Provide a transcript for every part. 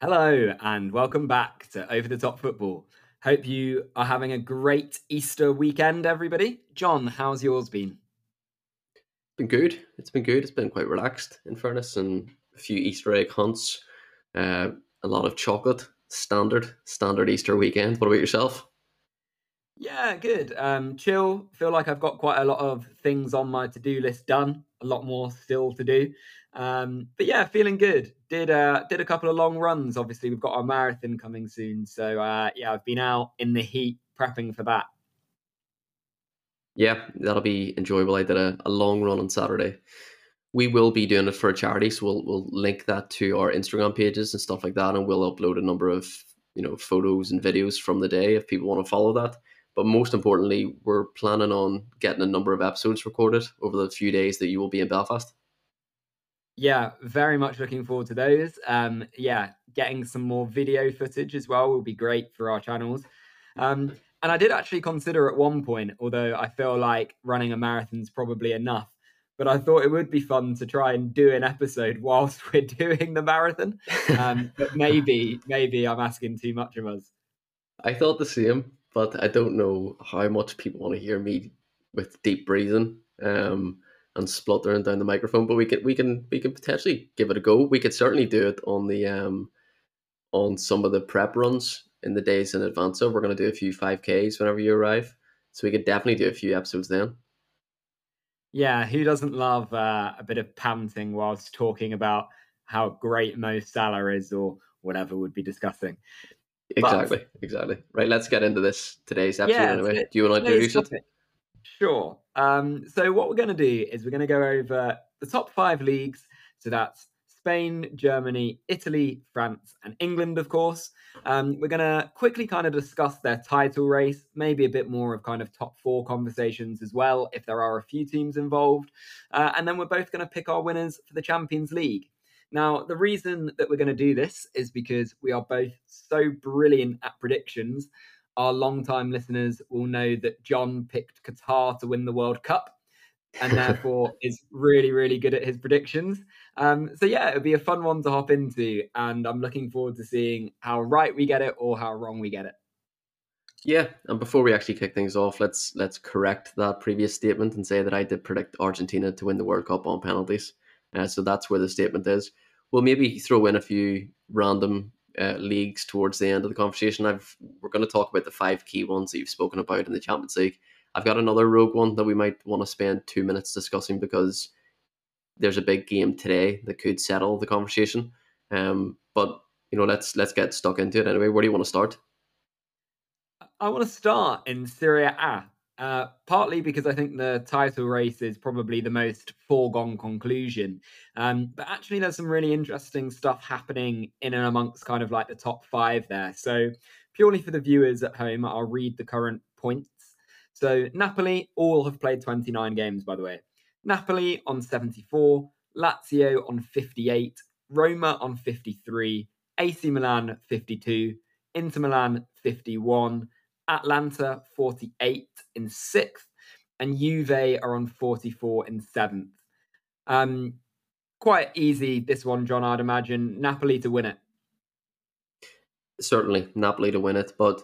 Hello, and welcome back to Over the Top Football. Hope you are having a great Easter weekend, everybody. John, how's yours been? Been good. It's been good. It's been quite relaxed, in fairness, and a few Easter egg hunts, uh, a lot of chocolate. Standard, standard Easter weekend. What about yourself? Yeah, good. Um, chill. Feel like I've got quite a lot of things on my to-do list done. A lot more still to do. Um, but yeah, feeling good. Did uh, did a couple of long runs. Obviously, we've got our marathon coming soon, so uh, yeah, I've been out in the heat prepping for that. Yeah, that'll be enjoyable. I did a, a long run on Saturday. We will be doing it for a charity, so we'll we'll link that to our Instagram pages and stuff like that, and we'll upload a number of you know photos and videos from the day if people want to follow that. But most importantly, we're planning on getting a number of episodes recorded over the few days that you will be in Belfast yeah, very much looking forward to those. Um, yeah, getting some more video footage as well will be great for our channels. Um, and I did actually consider at one point, although I feel like running a marathon's probably enough, but I thought it would be fun to try and do an episode whilst we're doing the marathon. Um, but maybe, maybe I'm asking too much of us. I thought the same, but I don't know how much people want to hear me with deep breathing. Um, and spluttering down the microphone. But we can we can we can potentially give it a go. We could certainly do it on the um on some of the prep runs in the days in advance So We're going to do a few five Ks whenever you arrive, so we could definitely do a few episodes then. Yeah, who doesn't love uh, a bit of panting whilst talking about how great Mo Salah is or whatever we'd be discussing? Exactly, but, exactly. Right, let's get into this today's episode yeah, anyway. Do you want to introduce it? Sure. Um, so what we're going to do is we're going to go over the top five leagues. So that's Spain, Germany, Italy, France, and England, of course. Um, we're going to quickly kind of discuss their title race, maybe a bit more of kind of top four conversations as well, if there are a few teams involved. Uh, and then we're both going to pick our winners for the Champions League. Now, the reason that we're going to do this is because we are both so brilliant at predictions our long-time listeners will know that John picked Qatar to win the World Cup and therefore is really, really good at his predictions. Um, so, yeah, it'll be a fun one to hop into. And I'm looking forward to seeing how right we get it or how wrong we get it. Yeah, and before we actually kick things off, let's let's correct that previous statement and say that I did predict Argentina to win the World Cup on penalties. Uh, so that's where the statement is. We'll maybe throw in a few random uh, leagues towards the end of the conversation. I've we're going to talk about the five key ones that you've spoken about in the Champions League. I've got another rogue one that we might want to spend two minutes discussing because there's a big game today that could settle the conversation. Um, but you know, let's let's get stuck into it anyway. Where do you want to start? I want to start in Serie A. Uh, partly because I think the title race is probably the most foregone conclusion. Um, but actually, there's some really interesting stuff happening in and amongst kind of like the top five there. So, purely for the viewers at home, I'll read the current points. So, Napoli all have played 29 games, by the way. Napoli on 74, Lazio on 58, Roma on 53, AC Milan 52, Inter Milan 51. Atalanta 48 in sixth, and Juve are on 44 in seventh. Um, quite easy, this one, John, I'd imagine. Napoli to win it. Certainly, Napoli to win it. But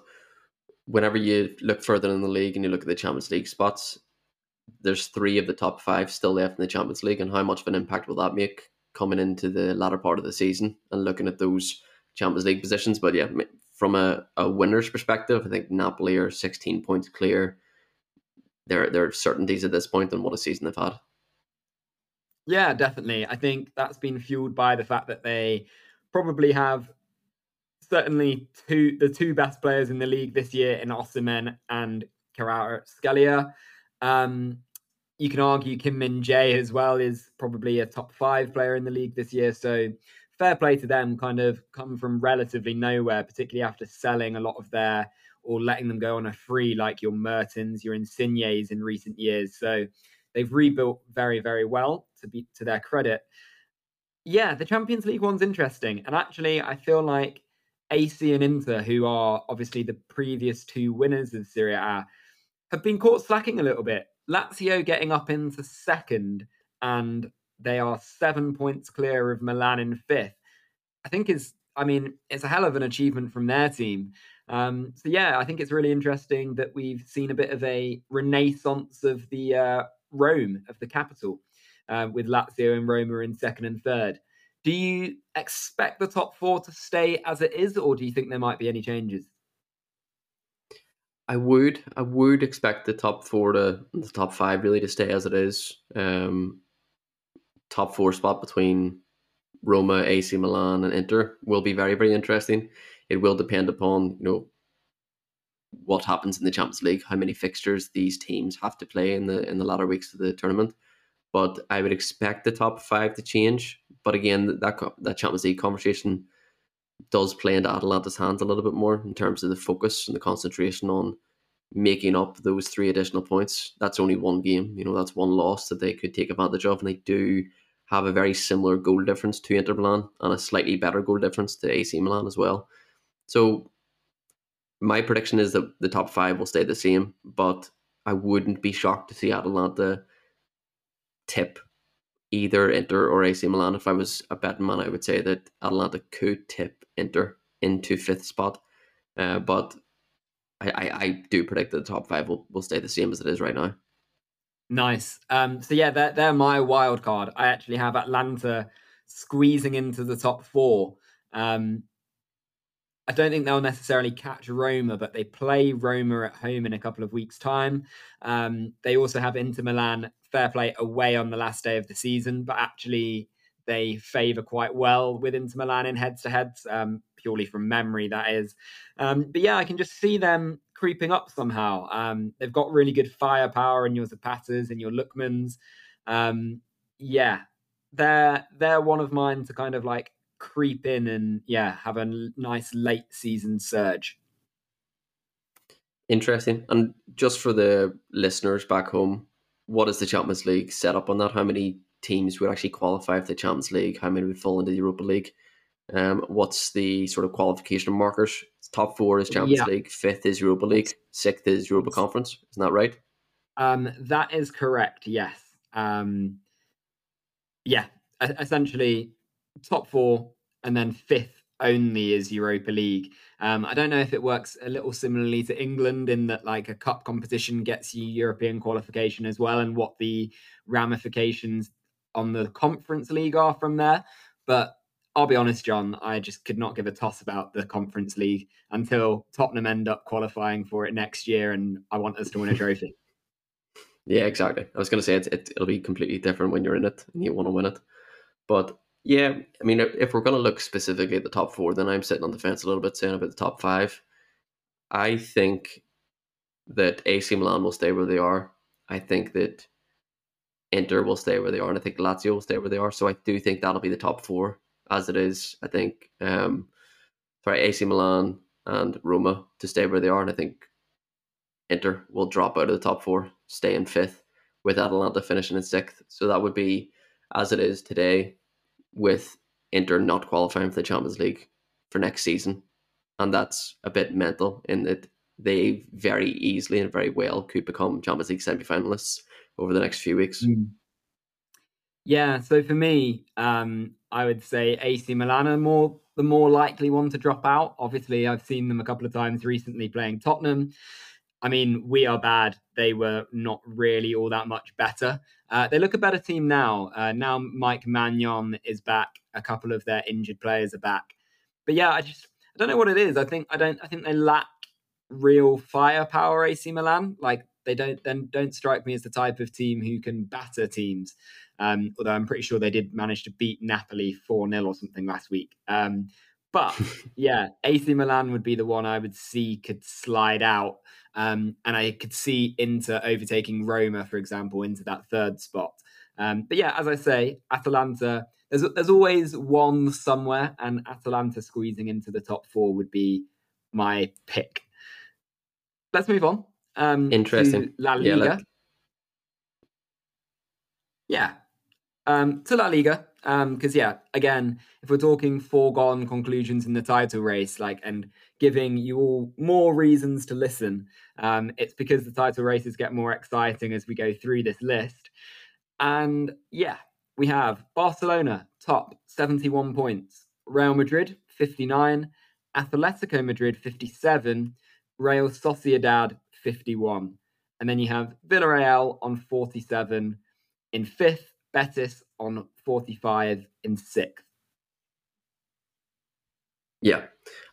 whenever you look further in the league and you look at the Champions League spots, there's three of the top five still left in the Champions League. And how much of an impact will that make coming into the latter part of the season and looking at those Champions League positions? But yeah, from a, a winner's perspective, I think Napoli are 16 points clear. There, there are certainties at this point on what a season they've had. Yeah, definitely. I think that's been fueled by the fact that they probably have certainly two the two best players in the league this year in Osimhen and Kvaratskhelia. Um, you can argue Kim Min Jae as well is probably a top five player in the league this year. So fair play to them, kind of come from relatively nowhere, particularly after selling a lot of their or letting them go on a free, like your Mertens, your Insignes in recent years. So they've rebuilt very, very well to be to their credit. Yeah, the Champions League one's interesting, and actually, I feel like AC and Inter, who are obviously the previous two winners of Serie A, have been caught slacking a little bit. Lazio getting up into second, and they are seven points clear of Milan in fifth. I think is, I mean, it's a hell of an achievement from their team. Um, so yeah, I think it's really interesting that we've seen a bit of a renaissance of the uh, Rome of the capital, uh, with Lazio and Roma in second and third. Do you expect the top four to stay as it is, or do you think there might be any changes? I would, I would expect the top four to the top five really to stay as it is. Um, top four spot between Roma, AC Milan, and Inter will be very, very interesting. It will depend upon you know what happens in the Champions League, how many fixtures these teams have to play in the in the latter weeks of the tournament. But I would expect the top five to change. But again, that that Champions League conversation does play into Atalanta's hands a little bit more in terms of the focus and the concentration on making up those three additional points. That's only one game, you know, that's one loss that they could take advantage of, and they do have a very similar goal difference to Inter Milan and a slightly better goal difference to AC Milan as well. So my prediction is that the top five will stay the same, but I wouldn't be shocked to see Atalanta tip either Inter or AC Milan. If I was a betting man, I would say that Atalanta could tip Inter into fifth spot. Uh, but I, I, I, do predict that the top five will, will stay the same as it is right now. Nice. Um, so yeah, they're, they're my wild card. I actually have Atalanta squeezing into the top four. Um, I don't think they'll necessarily catch Roma, but they play Roma at home in a couple of weeks' time. Um, they also have Inter Milan fair play away on the last day of the season, but actually they favour quite well with Inter Milan in heads to heads, um, purely from memory, that is. Um, but yeah, I can just see them creeping up somehow. Um, they've got really good firepower in your Zapatas and your Lookmans. Um, yeah, they're they're one of mine to kind of like creep in and yeah have a nice late season surge. Interesting. And just for the listeners back home, what is the Champions League set up on that? How many teams would actually qualify for the Champions League? How many would fall into the Europa League? Um, what's the sort of qualification markers? Top four is Champions yeah. League, fifth is Europa League, sixth is Europa Conference. Isn't that right? Um, that is correct. Yes. Um, yeah. Essentially, top four, and then fifth only is Europa League. Um, I don't know if it works a little similarly to England in that like a cup competition gets you European qualification as well, and what the ramifications on the Conference League are from there. But I'll be honest, John, I just could not give a toss about the Conference League until Tottenham end up qualifying for it next year, and I want us to win a trophy. yeah, exactly. I was going to say it, it'll be completely different when you're in it and you want to win it. But yeah, I mean, if we're going to look specifically at the top four, then I'm sitting on the fence a little bit, saying about the top five. I think that AC Milan will stay where they are. I think that Inter will stay where they are, and I think Lazio will stay where they are. So I do think that'll be the top four as it is. I think um, sorry, AC Milan and Roma to stay where they are, and I think Inter will drop out of the top four, stay in fifth, with Atalanta finishing in sixth. So that would be as it is today with Inter not qualifying for the Champions League for next season. And that's a bit mental in that they very easily and very well could become Champions League semi finalists over the next few weeks. Mm. Yeah, so for me, um, I would say AC Milan are more the more likely one to drop out. Obviously, I've seen them a couple of times recently playing Tottenham. I mean, we are bad. They were not really all that much better. Uh, they look a better team now. Uh, now Mike Maignan is back. A couple of their injured players are back. But yeah, I just I don't know what it is. I think I don't. I think they lack real firepower. AC Milan, like they don't then don't strike me as the type of team who can batter teams. Um, although I'm pretty sure they did manage to beat Napoli four 0 or something last week. Um, but yeah, AC Milan would be the one I would see could slide out. Um, and I could see Inter overtaking Roma, for example, into that third spot. Um, but yeah, as I say, Atalanta, there's, there's always one somewhere, and Atalanta squeezing into the top four would be my pick. Let's move on. Um, Interesting. La Liga. Yeah. yeah. Um, to La Liga. Because um, yeah, again, if we're talking foregone conclusions in the title race, like and giving you all more reasons to listen, um, it's because the title races get more exciting as we go through this list. And yeah, we have Barcelona top 71 points, Real Madrid 59, Atletico Madrid 57, Real Sociedad 51. And then you have Villarreal on 47 in fifth, Betis on 45 in sixth. Yeah,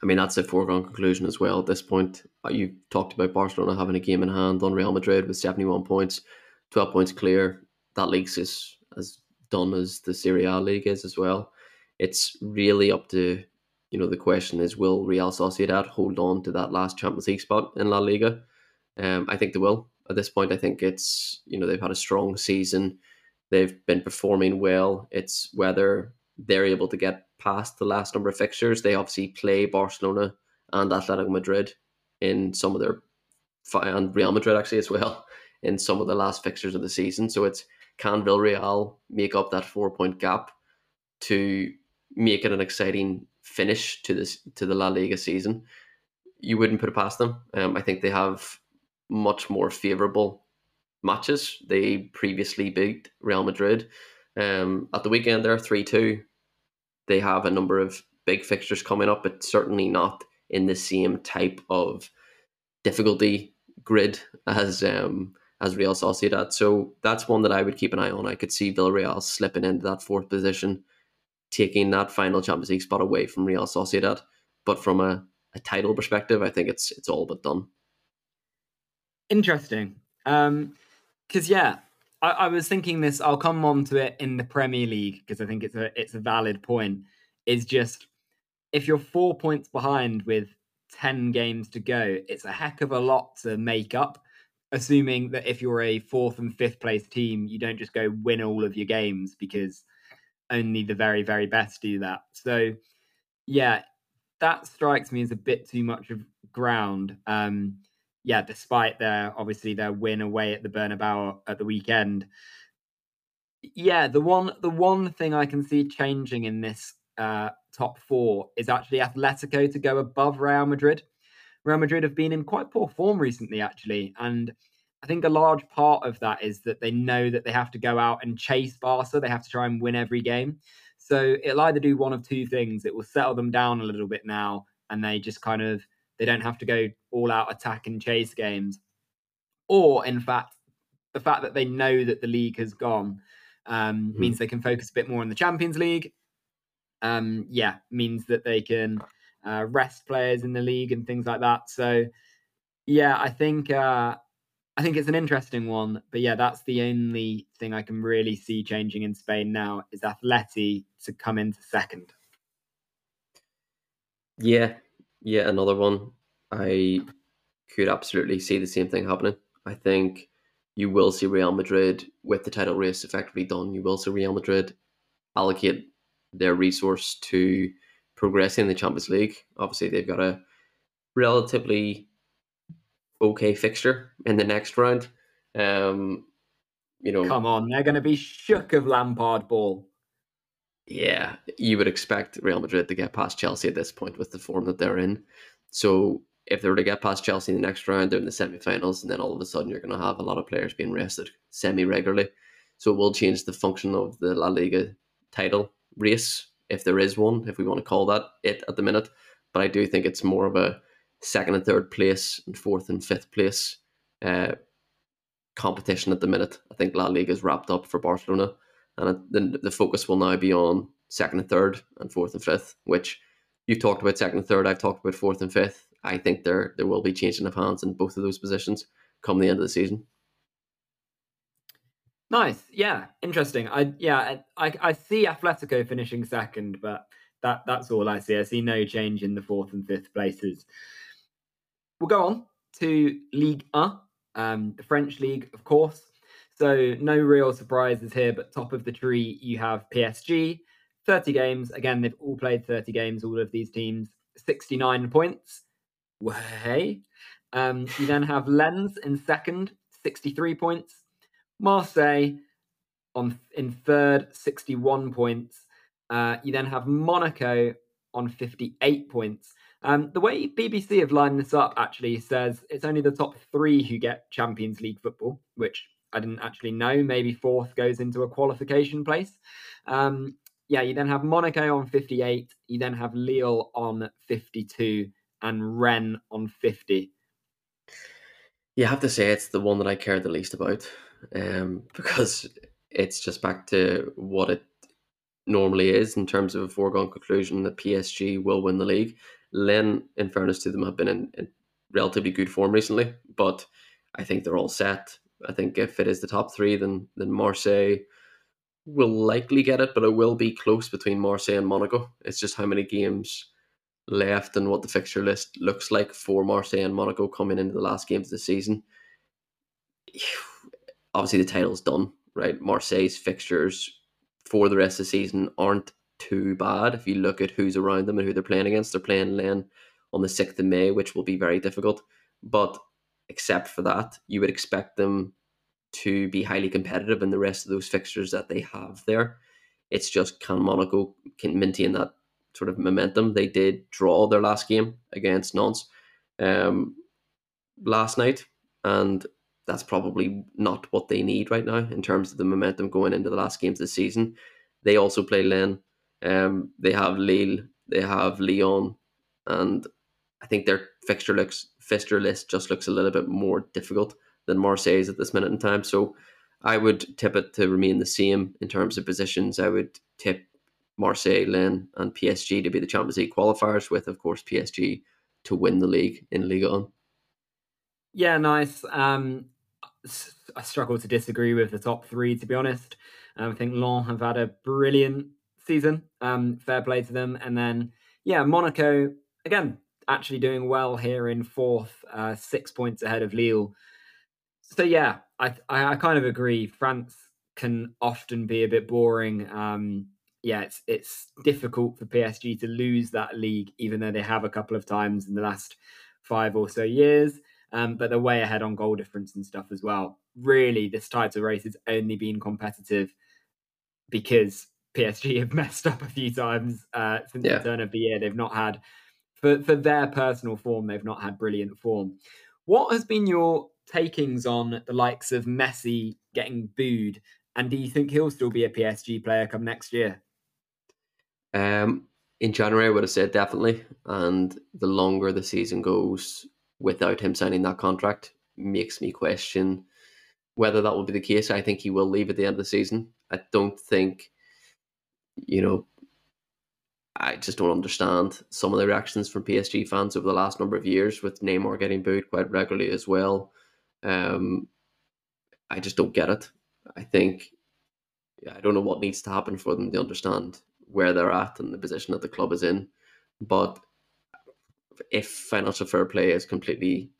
I mean that's a foregone conclusion as well at this point. You talked about Barcelona having a game in hand on Real Madrid with seventy-one points, twelve points clear. That league's is as done as the Serie A league is as well. It's really up to you know the question is will Real Sociedad hold on to that last Champions League spot in La Liga? Um, I think they will. At this point, I think it's you know they've had a strong season. They've been performing well. It's whether they're able to get past the last number of fixtures. They obviously play Barcelona and Atletico Madrid in some of their and Real Madrid actually as well in some of the last fixtures of the season. So it's can Villarreal make up that four point gap to make it an exciting finish to this to the La Liga season? You wouldn't put it past them. Um, I think they have much more favourable matches. They previously beat Real Madrid um, at the weekend. They're three two. They have a number of big fixtures coming up, but certainly not in the same type of difficulty grid as um, as Real Sociedad. So that's one that I would keep an eye on. I could see Villarreal slipping into that fourth position, taking that final Champions League spot away from Real Sociedad. But from a, a title perspective, I think it's it's all but done. Interesting. Um, because yeah, I, I, was thinking this. I'll come on to it in the Premier League because I think it's a it's a valid point. Is just if you're four points behind with ten games to go, it's a heck of a lot to make up. Assuming that if you're a fourth and fifth place team, you don't just go win all of your games because only the very very best do that. So yeah, that strikes me as a bit too much of ground. Um, yeah, despite their obviously their win away at the Bernabeu at the weekend, yeah, the one the one thing I can see changing in this uh, top four is actually Atletico to go above Real Madrid. Real Madrid have been in quite poor form recently, actually, and I think a large part of that is that they know that they have to go out and chase Barca. They have to try and win every game. So it'll either do one of two things. It will settle them down a little bit now, and they just kind of they don't have to go all out attack and chase games. Or, in fact, the fact that they know that the league has gone um, mm-hmm. means they can focus a bit more on the Champions League. Um, yeah, means that they can uh, rest players in the league and things like that. So, yeah, I think uh, I think it's an interesting one. But yeah, that's the only thing I can really see changing in Spain now is Atleti to come into second. Yeah, yeah, another one. I could absolutely see the same thing happening. I think you will see Real Madrid with the title race effectively done. You will see Real Madrid allocate their resource to progressing in the Champions League. Obviously, they've got a relatively okay fixture in the next round. Um, you know, come on, they're going to be shook of Lampard ball. Yeah, you would expect Real Madrid to get past Chelsea at this point with the form that they're in. So if they were to get past Chelsea in the next round, they're in the semi-finals, and then all of a sudden you're going to have a lot of players being rested semi-regularly. So it will change the function of the La Liga title race, if there is one, if we want to call that it at the minute. But I do think it's more of a second and third place and fourth and fifth place uh, competition at the minute. I think La Liga is wrapped up for Barcelona and the focus will now be on second and third and fourth and fifth, which you've talked about second and third. I've talked about fourth and fifth. I think there there will be changing of hands in both of those positions come the end of the season. Nice, yeah, interesting. I yeah, I I see Atletico finishing second, but that that's all I see. I see no change in the fourth and fifth places. We'll go on to Ligue 1, um, the French league, of course. So no real surprises here, but top of the tree you have PSG, 30 games. Again, they've all played 30 games, all of these teams, 69 points. Way. Um, you then have Lens in second, 63 points. Marseille on in third, 61 points. Uh, you then have Monaco on 58 points. Um, the way BBC have lined this up actually says it's only the top three who get Champions League football, which I didn't actually know. Maybe fourth goes into a qualification place. Um, yeah, you then have Monaco on 58. You then have Lille on 52 and Rennes on 50. You have to say it's the one that I care the least about um, because it's just back to what it normally is in terms of a foregone conclusion that PSG will win the league. Lens, in fairness to them, have been in, in relatively good form recently, but I think they're all set. I think if it is the top three, then then Marseille will likely get it, but it will be close between Marseille and Monaco. It's just how many games left and what the fixture list looks like for Marseille and Monaco coming into the last games of the season. Obviously, the title's done, right? Marseille's fixtures for the rest of the season aren't too bad. If you look at who's around them and who they're playing against, they're playing Lens on the 6th of May, which will be very difficult. But except for that, you would expect them to be highly competitive in the rest of those fixtures that they have there. It's just can Monaco can maintain that sort of momentum. They did draw their last game against Nantes um, last night, and that's probably not what they need right now in terms of the momentum going into the last games of the season. They also play Lens. Um, they have Lille, they have Lyon, and I think their fixture looks fixture list just looks a little bit more difficult than Marseille's at this minute in time. So I would tip it to remain the same in terms of positions. I would tip Marseille, Lens, and PSG to be the Champions League qualifiers, with of course PSG to win the league in Ligue 1. Yeah, nice. Um, I struggle to disagree with the top three, to be honest. Um, I think Lens have had a brilliant season. Um, fair play to them. And then, yeah, Monaco, again, actually doing well here in fourth, uh, six points ahead of Lille. So, yeah, I, I, I kind of agree. France can often be a bit boring. Um, yeah, it's it's difficult for PSG to lose that league, even though they have a couple of times in the last five or so years. Um, but they're way ahead on goal difference and stuff as well. Really, this title race has only been competitive because PSG have messed up a few times uh, since yeah. the turn of the year. They've not had, for, for their personal form, they've not had brilliant form. What has been your takings on the likes of Messi getting booed? And do you think he'll still be a PSG player come next year? Um, in January, I would have said definitely. And the longer the season goes without him signing that contract makes me question whether that will be the case. I think he will leave at the end of the season. I don't think, you know, I just don't understand some of the reactions from PSG fans over the last number of years with Neymar getting booed quite regularly as well. Um, I just don't get it. I think I don't know what needs to happen for them to understand where they're at and the position that the club is in. But if financial fair play is completely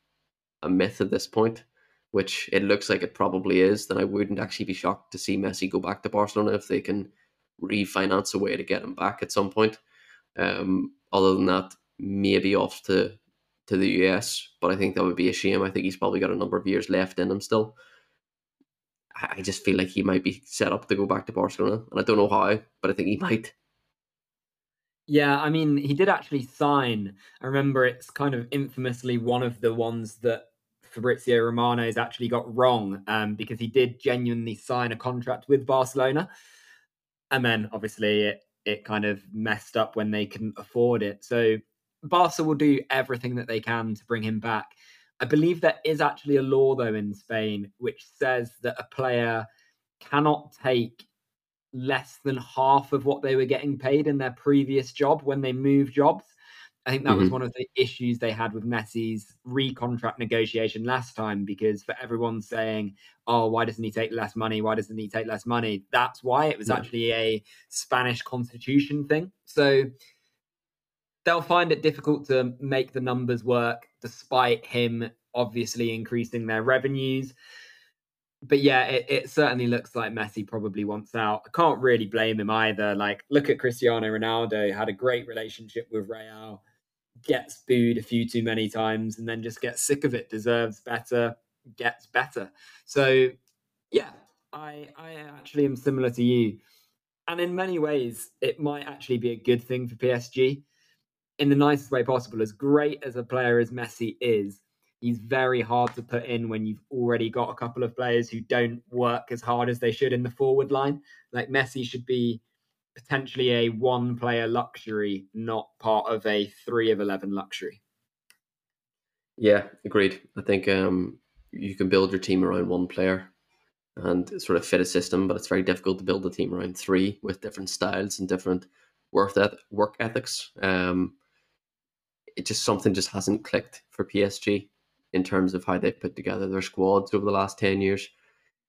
a myth at this point, which it looks like it probably is, then I wouldn't actually be shocked to see Messi go back to Barcelona if they can refinance a way to get him back at some point. Um, other than that, maybe off to to the US, but I think that would be a shame. I think he's probably got a number of years left in him still. I just feel like he might be set up to go back to Barcelona, and I don't know how, but I think he might. Yeah, I mean, he did actually sign. I remember it's kind of infamously one of the ones that Fabrizio Romano has actually got wrong um, because he did genuinely sign a contract with Barcelona. And then obviously it, it kind of messed up when they couldn't afford it. So Barca will do everything that they can to bring him back. I believe there is actually a law, though, in Spain which says that a player cannot take less than half of what they were getting paid in their previous job when they moved jobs. I think that mm-hmm. was one of the issues they had with Messi's recontract negotiation last time because for everyone saying, oh, why doesn't he take less money? Why doesn't he take less money? That's why it was yeah. actually a Spanish constitution thing. So they'll find it difficult to make the numbers work despite him obviously increasing their revenues but yeah, it, it, certainly looks like Messi probably wants out. I can't really blame him either. Like, look at Cristiano Ronaldo, had a great relationship with Real, gets booed a few too many times, and then just gets sick of it, deserves better, gets better. So, yeah, I I actually am similar to you. and in many ways, it might actually be a good thing for PSG in the nicest way possible. As great as a player as Messi is, he's very hard to put in when you've already got a couple of players who don't work as hard as they should in the forward line. Like Messi should be potentially a one player luxury, not part of a three of 11 luxury. Yeah, agreed. I think um, you can build your team around one player and sort of fit a system, but it's very difficult to build a team around three with different styles and different work eth- work ethics. Um, it just something just hasn't clicked for PSG in terms of how they've put together their squads over the last ten years,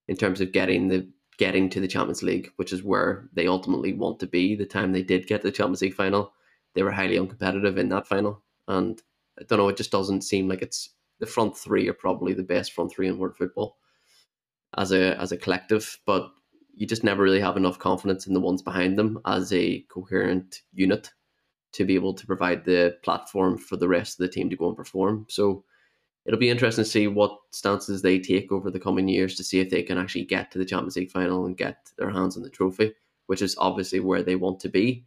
in terms of getting the getting to the Champions League, which is where they ultimately want to be. The time they did get to the Champions League final, they were highly uncompetitive in that final, and I don't know. It just doesn't seem like it's the front three are probably the best front three in world football as a as a collective, but you just never really have enough confidence in the ones behind them as a coherent unit to be able to provide the platform for the rest of the team to go and perform. So it'll be interesting to see what stances they take over the coming years to see if they can actually get to the Champions League final and get their hands on the trophy, which is obviously where they want to be.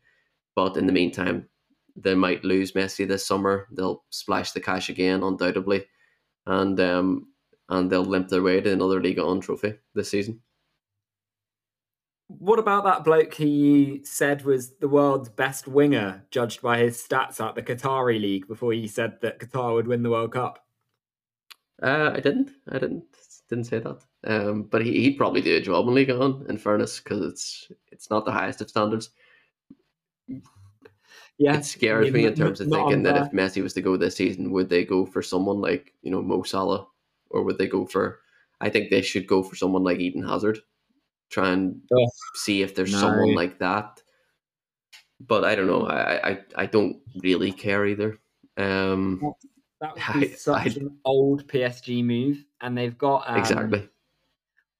But in the meantime, they might lose Messi this summer. They'll splash the cash again, undoubtedly, and um, and they'll limp their way to another Ligue 1 trophy this season. What about that bloke he said was the world's best winger, judged by his stats at the Qatari League before he said that Qatar would win the World Cup? Uh, I didn't. I didn't. Didn't say that. Um, but he, he'd probably do a job in Ligue 1, in fairness, because it's it's not the highest of standards. Yeah, it scares I mean, me in terms of thinking that if Messi was to go this season, would they go for someone like you know Mo Salah or would they go for? I think they should go for someone like Eden Hazard. Try and oh, see if there's no. someone like that. But I don't know. I I, I don't really care either. Um, that would be I, such I, an old PSG move, and they've got um, exactly.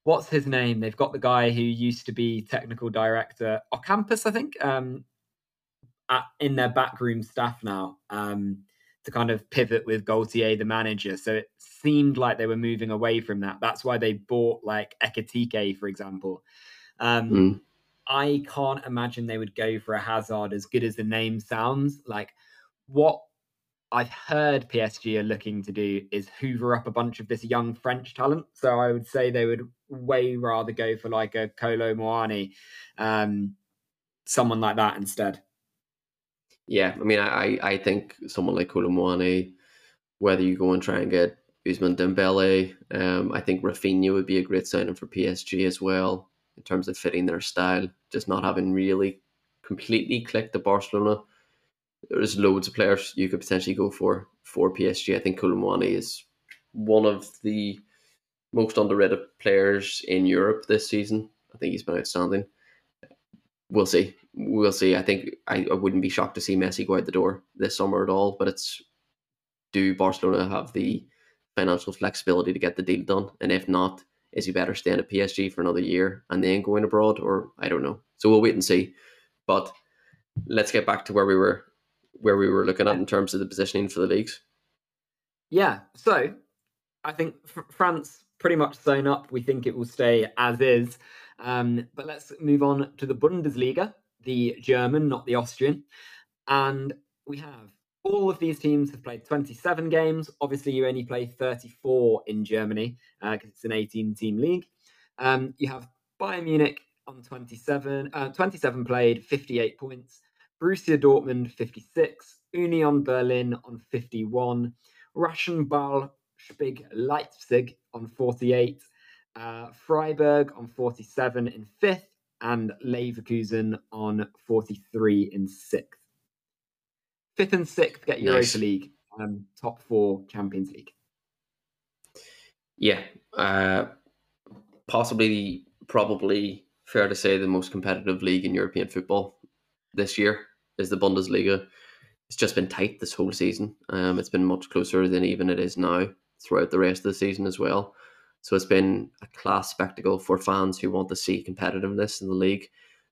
What's his name? They've got the guy who used to be technical director Ocampos, I think, um, at, in their backroom staff now. Um, to kind of pivot with Galtier, the manager. So it seemed like they were moving away from that. That's why they bought like Ekitike, for example. Um, mm. I can't imagine they would go for a Hazard as good as the name sounds. Like what I've heard PSG are looking to do is hoover up a bunch of this young French talent. So I would say they would way rather go for like a Kolo Muani, um, someone like that instead. Yeah, I mean, I, I think someone like Kolo Muani, whether you go and try and get Ousmane Dembele, um, I think Raphinha would be a great signing for PSG as well in terms of fitting their style, just not having really completely clicked the Barcelona. There's loads of players you could potentially go for for PSG. I think Muani is one of the most underrated players in Europe this season. I think he's been outstanding. We'll see we'll see. I think I, I wouldn't be shocked to see Messi go out the door this summer at all. But it's do Barcelona have the financial flexibility to get the deal done? And if not, is he better staying at PSG for another year and then going abroad? Or I don't know. So we'll wait and see. But let's get back to where we were where we were looking at in terms of the positioning for the leagues. Yeah. So I think France pretty much sewn up. We think it will stay as is. Um, but let's move on to the Bundesliga the German, not the Austrian. And we have all of these teams have played 27 games. Obviously, you only play 34 in Germany because uh, it's an 18 team league. Um, you have Bayern Munich on 27, uh, 27 played, 58 points. Borussia Dortmund 56, Union Berlin on 51, Rasenball Spig Leipzig on 48, uh, Freiburg on 47 in fifth, and Leverkusen on 43 in sixth. Fifth and sixth get Europa nice. League, um, top four Champions League. Yeah, uh, possibly, probably fair to say the most competitive league in European football this year is the Bundesliga. It's just been tight this whole season. Um, it's been much closer than even it is now throughout the rest of the season as well. So it's been a class spectacle for fans who want to see competitiveness in the league.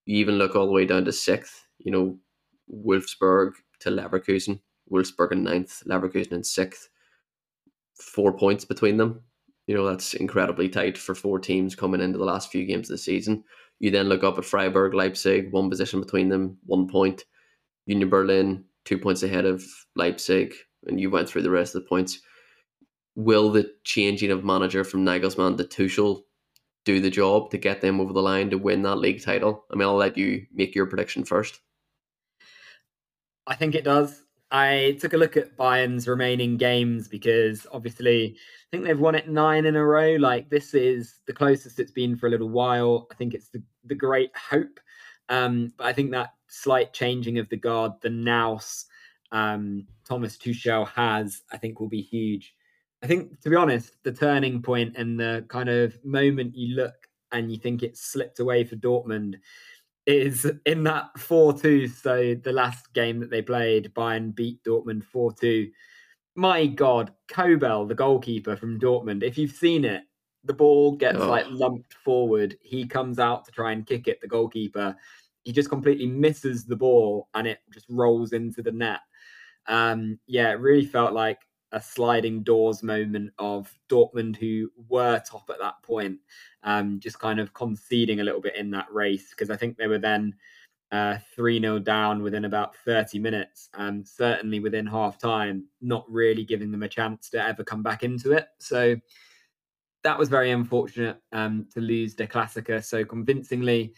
You even look all the way down to sixth, you know, Wolfsburg to Leverkusen, Wolfsburg in ninth, Leverkusen in sixth, four points between them. You know, that's incredibly tight for four teams coming into the last few games of the season. You then look up at Freiburg, Leipzig, one position between them, one point. Union Berlin, two points ahead of Leipzig, and you went through the rest of the points. Will the changing of manager from Nagelsmann to Tuchel do the job to get them over the line to win that league title? I mean, I'll let you make your prediction first. I think it does. I took a look at Bayern's remaining games because obviously I think they've won it nine in a row. Like this is the closest it's been for a little while. I think it's the, the great hope. Um, but I think that slight changing of the guard, the nous um, Thomas Tuchel has, I think will be huge. I think, to be honest, the turning point and the kind of moment you look and you think it slipped away for Dortmund is in that 4 2. So the last game that they played, Bayern beat Dortmund 4 2. My God, Kobel, the goalkeeper from Dortmund, if you've seen it, the ball gets oh. like lumped forward. He comes out to try and kick it, the goalkeeper. He just completely misses the ball and it just rolls into the net. Um, yeah, it really felt like a sliding doors moment of Dortmund, who were top at that point, um, just kind of conceding a little bit in that race because I think they were then uh, 3 uh, 0 down within about 30 minutes, and certainly within half time, not really giving them a chance to ever come back into it. So that was very unfortunate um, to lose the Klassiker so convincingly.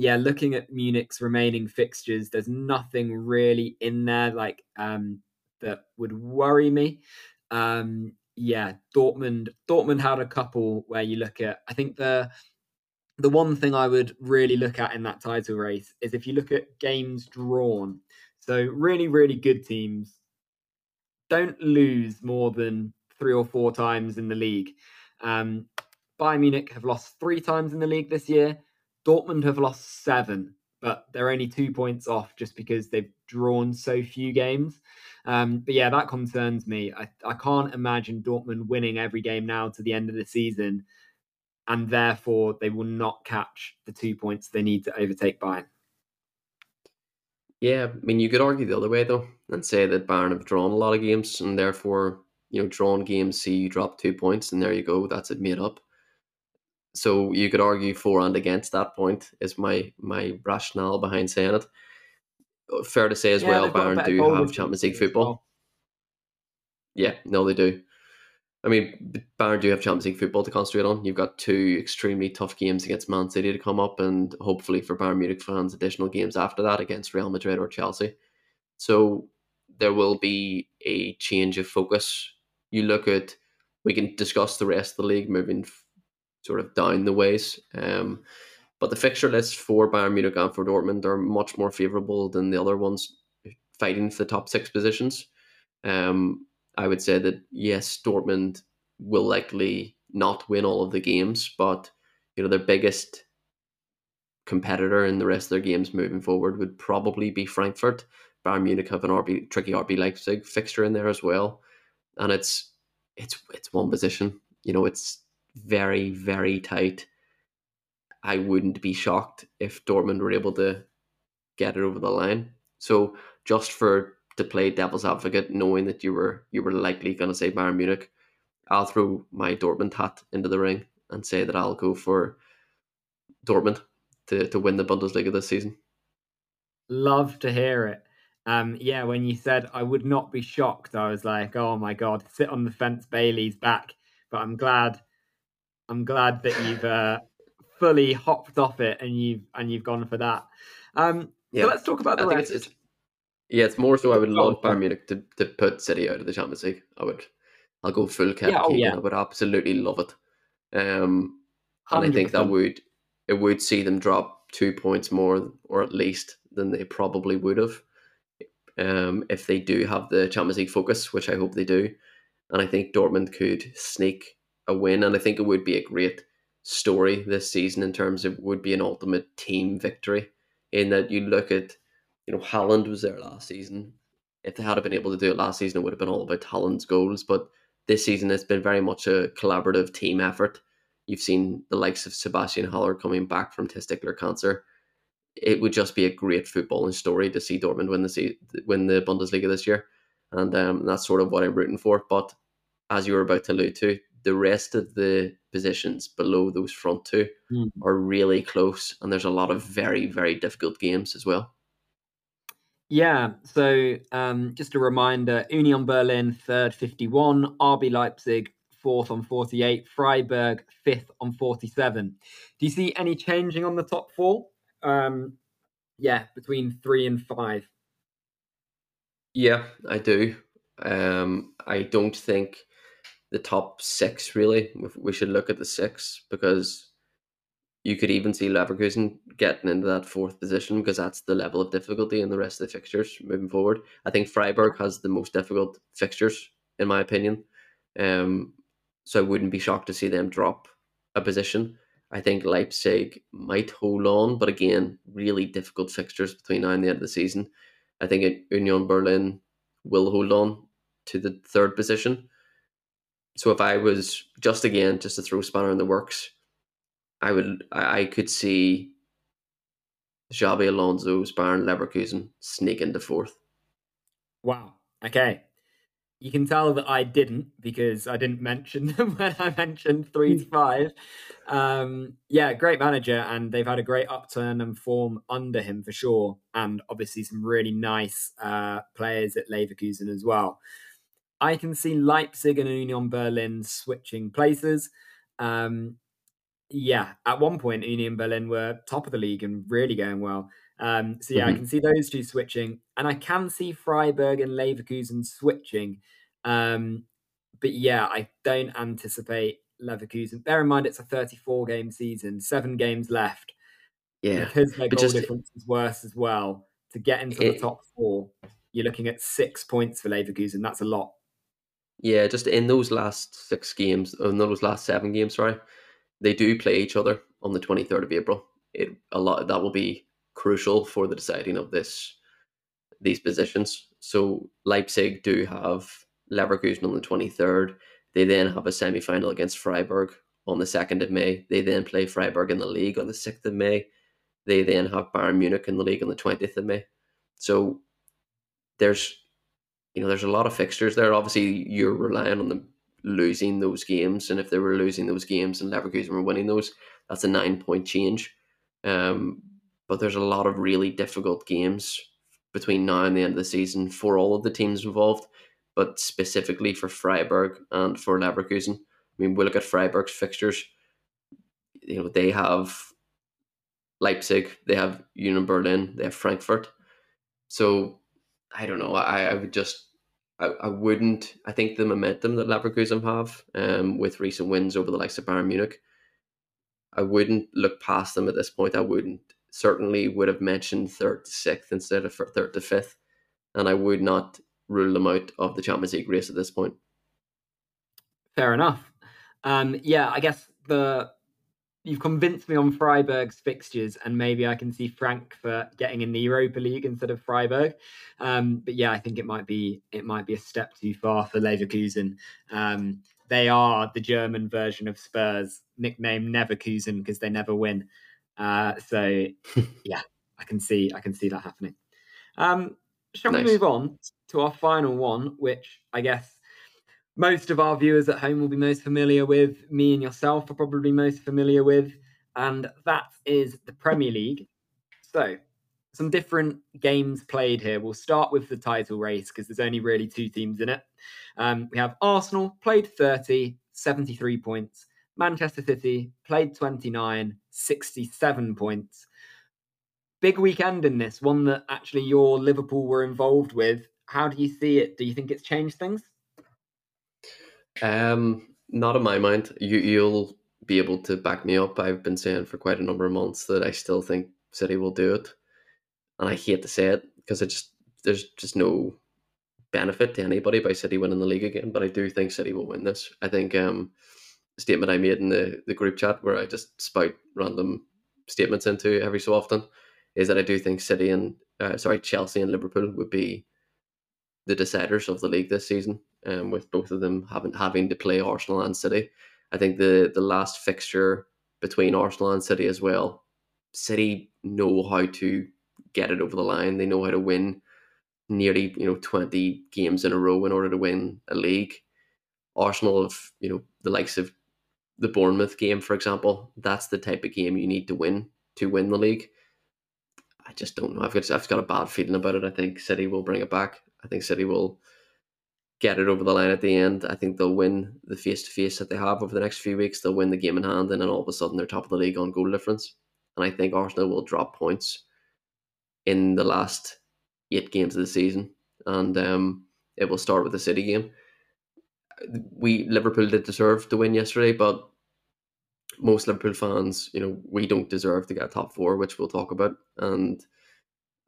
Yeah, looking at Munich's remaining fixtures, there's nothing really in there like um, that would worry me. Um, yeah, Dortmund. Dortmund had a couple where you look at. I think the the one thing I would really look at in that title race is if you look at games drawn. So really, really good teams don't lose more than three or four times in the league. Um, Bayern Munich have lost three times in the league this year. Dortmund have lost seven, but they're only two points off just because they've drawn so few games. Um, but yeah, that concerns me. I, I can't imagine Dortmund winning every game now to the end of the season, and therefore they will not catch the two points they need to overtake Bayern. Yeah, I mean, you could argue the other way though, and say that Bayern have drawn a lot of games, and therefore, you know, drawn games see you drop two points, and there you go, that's it made up. So you could argue for and against that point is my my rationale behind saying it fair to say as yeah, well, Bayern do have Champions League football. Well. Yeah, no, they do. I mean, Bayern do have Champions League football to concentrate on. You've got two extremely tough games against Man City to come up, and hopefully for Bayern Munich fans, additional games after that against Real Madrid or Chelsea. So there will be a change of focus. You look at, we can discuss the rest of the league moving sort of down the ways. Um, but the fixture lists for Bayern Munich and for Dortmund are much more favourable than the other ones fighting for the top six positions. Um, I would say that yes, Dortmund will likely not win all of the games, but you know their biggest competitor in the rest of their games moving forward would probably be Frankfurt. Bayern Munich have an RB tricky RB Leipzig fixture in there as well, and it's it's it's one position. You know, it's very very tight. I wouldn't be shocked if Dortmund were able to get it over the line. So just for to play devil's advocate, knowing that you were you were likely going to say Bayern Munich, I'll throw my Dortmund hat into the ring and say that I'll go for Dortmund to, to win the Bundesliga this season. Love to hear it. Um, yeah, when you said I would not be shocked, I was like, oh my god, sit on the fence, Bailey's back. But I'm glad, I'm glad that you've uh, fully hopped off it and you've and you've gone for that. Um, yeah. So let's talk about the I rest. It's, it's, yeah, it's more so. I would love Bayern Munich to, to put City out of the Champions League. I would. I'll go full cap. Yeah, oh, yeah. I would absolutely love it. Um, and 100%. I think that would it would see them drop two points more, or at least than they probably would have, um, if they do have the Champions League focus, which I hope they do. And I think Dortmund could sneak a win, and I think it would be a great story this season in terms of would be an ultimate team victory. In that you look at, you know, Haaland was there last season. If they had been able to do it last season, it would have been all about Haaland's goals. But this season, it's been very much a collaborative team effort. You've seen the likes of Sebastian Haller coming back from testicular cancer. It would just be a great footballing story to see Dortmund win the win the Bundesliga this year, and um, that's sort of what I'm rooting for. But as you were about to allude to, the rest of the positions below those front two Mm. are really close, and there's a lot of very very difficult games as well. Yeah, so um, just a reminder Union Berlin, third, 51, RB Leipzig, fourth on 48, Freiburg, fifth on 47. Do you see any changing on the top four? Um, yeah, between three and five. Yeah, I do. Um, I don't think the top six really. We should look at the six because you could even see Leverkusen getting into that fourth position because that's the level of difficulty in the rest of the fixtures moving forward. I think Freiburg has the most difficult fixtures, in my opinion. Um, so I wouldn't be shocked to see them drop a position. I think Leipzig might hold on, but again, really difficult fixtures between now and the end of the season. I think Union Berlin will hold on to the third position. So if I was just again just to throw spanner in the works, I would I could see Xabi Alonso's Bayern Leverkusen sneak into fourth. Wow. Okay. You can tell that I didn't because I didn't mention them when I mentioned three to five. Um, yeah, great manager, and they've had a great upturn and form under him for sure, and obviously some really nice uh, players at Leverkusen as well. I can see Leipzig and Union Berlin switching places. Um, yeah, at one point, Union Berlin were top of the league and really going well. Um, so yeah, mm-hmm. I can see those two switching, and I can see Freiburg and Leverkusen switching. Um, but yeah, I don't anticipate Leverkusen. Bear in mind, it's a 34 game season, seven games left. Yeah, because their goal just, difference is worse as well. To get into it, the top four, you're looking at six points for Leverkusen. That's a lot. Yeah, just in those last six games, or those last seven games, sorry, they do play each other on the 23rd of April. It a lot that will be crucial for the deciding of this these positions. So Leipzig do have Leverkusen on the 23rd. They then have a semi final against Freiburg on the 2nd of May. They then play Freiburg in the league on the 6th of May. They then have Bayern Munich in the league on the 20th of May. So there's you know there's a lot of fixtures there. Obviously, you're relying on them losing those games, and if they were losing those games and Leverkusen were winning those, that's a nine point change. Um, but there's a lot of really difficult games between now and the end of the season for all of the teams involved, but specifically for Freiburg and for Leverkusen. I mean, we look at Freiburg's fixtures. You know, they have Leipzig, they have Union Berlin, they have Frankfurt. So I don't know. I, I would just I, I wouldn't I think the momentum that Leverkusen have um with recent wins over the likes of Bayern Munich, I wouldn't look past them at this point. I wouldn't certainly would have mentioned third to sixth instead of third to fifth. And I would not rule them out of the Champions League race at this point. Fair enough. Um, yeah, I guess the you've convinced me on Freiburg's fixtures, and maybe I can see Frankfurt getting in the Europa League instead of Freiburg. Um, but yeah, I think it might be it might be a step too far for Leverkusen. Um, they are the German version of Spurs, nicknamed Neverkusen because they never win. Uh, so yeah, I can see I can see that happening. Um, shall nice. we move on to our final one, which I guess most of our viewers at home will be most familiar with. Me and yourself are probably most familiar with, and that is the Premier League. So, some different games played here. We'll start with the title race because there's only really two teams in it. Um, we have Arsenal played 30, 73 points. Manchester City played 29, 67 points. Big weekend in this, one that actually your Liverpool were involved with. How do you see it? Do you think it's changed things? Um, not in my mind. You you'll be able to back me up. I've been saying for quite a number of months that I still think City will do it, and I hate to say it because it just there's just no benefit to anybody by City winning the league again. But I do think City will win this. I think um, statement I made in the the group chat where I just spout random statements into every so often is that I do think City and uh, sorry Chelsea and Liverpool would be the deciders of the league this season um, with both of them having having to play Arsenal and City. I think the the last fixture between Arsenal and City as well. City know how to get it over the line. They know how to win nearly you know twenty games in a row in order to win a league. Arsenal have you know the likes of the Bournemouth game, for example. That's the type of game you need to win to win the league. I just don't know. I've got I've got a bad feeling about it. I think City will bring it back. I think City will get it over the line at the end. I think they'll win the face to face that they have over the next few weeks. They'll win the game in hand, and then all of a sudden they're top of the league on goal difference. And I think Arsenal will drop points in the last eight games of the season, and um, it will start with the City game. We Liverpool did deserve to win yesterday, but most Liverpool fans, you know, we don't deserve to get top four, which we'll talk about. And